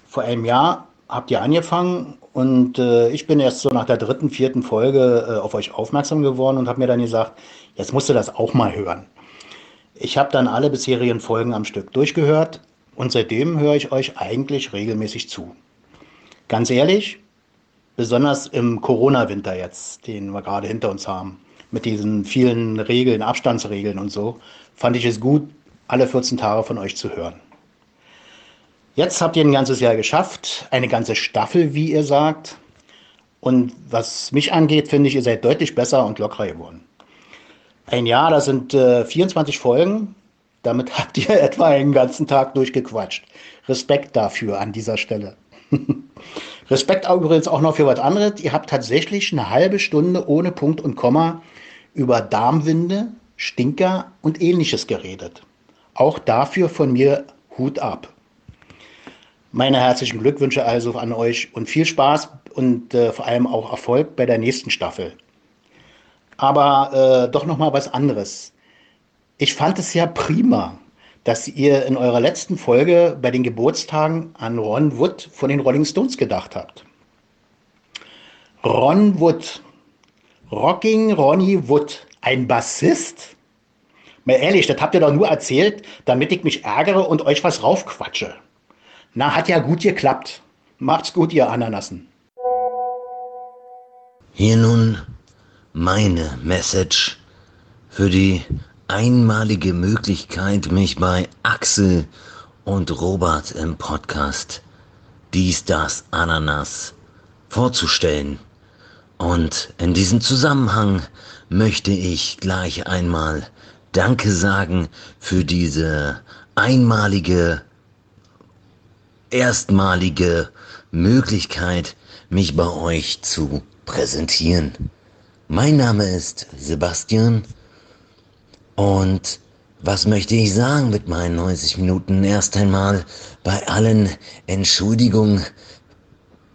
Vor einem Jahr habt ihr angefangen und äh, ich bin erst so nach der dritten, vierten Folge äh, auf euch aufmerksam geworden und habe mir dann gesagt, jetzt musst du das auch mal hören. Ich habe dann alle bisherigen Folgen am Stück durchgehört und seitdem höre ich euch eigentlich regelmäßig zu. Ganz ehrlich, besonders im Corona-Winter jetzt, den wir gerade hinter uns haben, mit diesen vielen Regeln, Abstandsregeln und so, fand ich es gut, alle 14 Tage von euch zu hören. Jetzt habt ihr ein ganzes Jahr geschafft, eine ganze Staffel, wie ihr sagt. Und was mich angeht, finde ich, ihr seid deutlich besser und lockerer geworden. Ein Jahr, das sind äh, 24 Folgen. Damit habt ihr etwa einen ganzen Tag durchgequatscht. Respekt dafür an dieser Stelle. Respekt übrigens auch noch für was anderes. Ihr habt tatsächlich eine halbe Stunde ohne Punkt und Komma über Darmwinde, Stinker und ähnliches geredet. Auch dafür von mir Hut ab. Meine herzlichen Glückwünsche also an euch und viel Spaß und äh, vor allem auch Erfolg bei der nächsten Staffel. Aber äh, doch noch mal was anderes. Ich fand es ja prima, dass ihr in eurer letzten Folge bei den Geburtstagen an Ron Wood von den Rolling Stones gedacht habt. Ron Wood, Rocking Ronnie Wood, ein Bassist? Mal ehrlich, das habt ihr doch nur erzählt, damit ich mich ärgere und euch was raufquatsche. Na, hat ja gut geklappt. Macht's gut, ihr Ananassen. Hier nun meine Message für die einmalige Möglichkeit, mich bei Axel und Robert im Podcast Dies, das, Ananas vorzustellen. Und in diesem Zusammenhang möchte ich gleich einmal Danke sagen für diese einmalige, erstmalige Möglichkeit, mich bei euch zu präsentieren. Mein Name ist Sebastian und was möchte ich sagen mit meinen 90 Minuten? Erst einmal bei allen Entschuldigungen,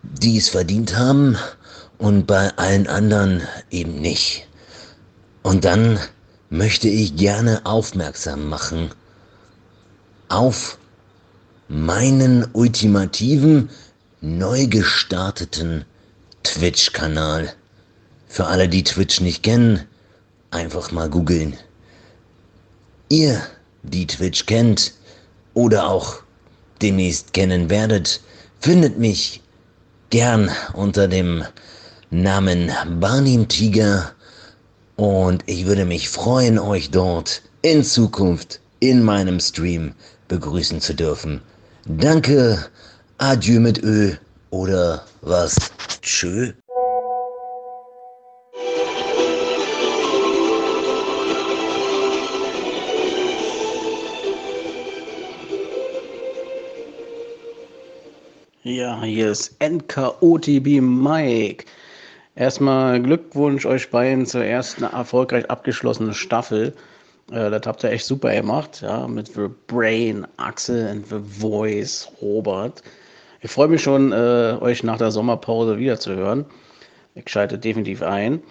die es verdient haben und bei allen anderen eben nicht. Und dann möchte ich gerne aufmerksam machen auf meinen ultimativen, neu gestarteten Twitch-Kanal. Für alle, die Twitch nicht kennen, einfach mal googeln. Ihr, die Twitch kennt oder auch demnächst kennen werdet, findet mich gern unter dem Namen Barnim Tiger und ich würde mich freuen, euch dort in Zukunft in meinem Stream begrüßen zu dürfen. Danke, adieu mit Ö oder was? Tschö. Ja, hier ist NKOTB Mike. Erstmal Glückwunsch euch beiden zur ersten erfolgreich abgeschlossenen Staffel. Äh, das habt ihr echt super gemacht, ja, mit The Brain, Axel und The Voice, Robert. Ich freue mich schon, äh, euch nach der Sommerpause wiederzuhören. Ich schalte definitiv ein.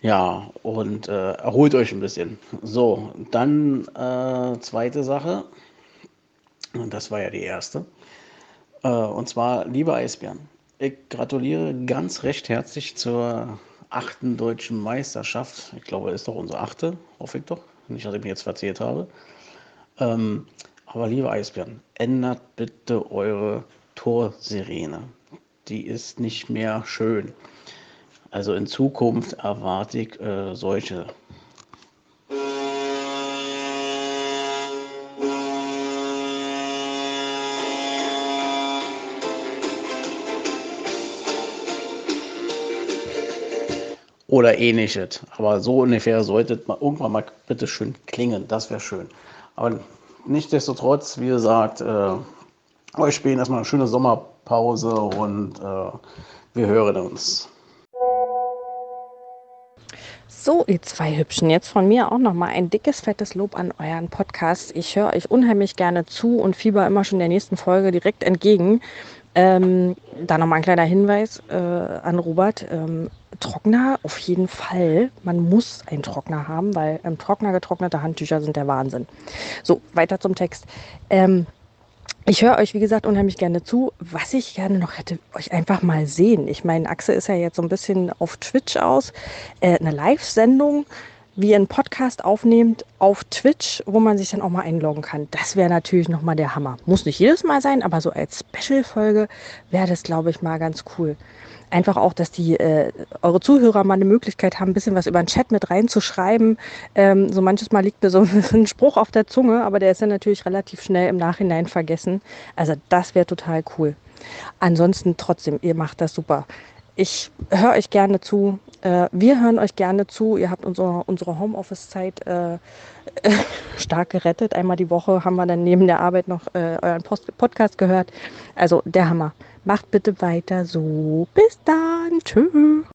Ja, und äh, erholt euch ein bisschen. So, dann äh, zweite Sache. Und das war ja die erste. Äh, und zwar, liebe Eisbären, ich gratuliere ganz recht herzlich zur achten deutschen Meisterschaft. Ich glaube, ist doch unsere achte, hoffe ich doch. Nicht, dass ich mich jetzt verzählt habe. Ähm, aber liebe Eisbären, ändert bitte eure Torsirene. Die ist nicht mehr schön. Also in Zukunft erwarte ich äh, solche oder ähnliches. Aber so ungefähr sollte man irgendwann mal bitte schön klingen. Das wäre schön. Aber nichtsdestotrotz, wie gesagt, äh, euch spielen erstmal eine schöne Sommerpause und äh, wir hören uns. So, ihr zwei Hübschen, jetzt von mir auch nochmal ein dickes, fettes Lob an euren Podcast. Ich höre euch unheimlich gerne zu und fieber immer schon der nächsten Folge direkt entgegen. Ähm, da nochmal ein kleiner Hinweis äh, an Robert. Ähm, Trockner auf jeden Fall. Man muss einen Trockner haben, weil im Trockner getrocknete Handtücher sind der Wahnsinn. So, weiter zum Text. Ähm, ich höre euch, wie gesagt, unheimlich gerne zu. Was ich gerne noch hätte, euch einfach mal sehen. Ich meine, Axel ist ja jetzt so ein bisschen auf Twitch aus. Äh, eine Live-Sendung, wie ihr einen Podcast aufnehmt auf Twitch, wo man sich dann auch mal einloggen kann. Das wäre natürlich nochmal der Hammer. Muss nicht jedes Mal sein, aber so als Special-Folge wäre das, glaube ich, mal ganz cool einfach auch, dass die äh, eure Zuhörer mal eine Möglichkeit haben, ein bisschen was über den Chat mit reinzuschreiben. Ähm, so manches Mal liegt mir so ein Spruch auf der Zunge, aber der ist dann natürlich relativ schnell im Nachhinein vergessen. Also das wäre total cool. Ansonsten trotzdem, ihr macht das super. Ich höre euch gerne zu. Äh, wir hören euch gerne zu. Ihr habt unsere, unsere Homeoffice-Zeit äh, stark gerettet. Einmal die Woche haben wir dann neben der Arbeit noch äh, euren Post Podcast gehört. Also der Hammer. Macht bitte weiter so. Bis dann. Tschüss.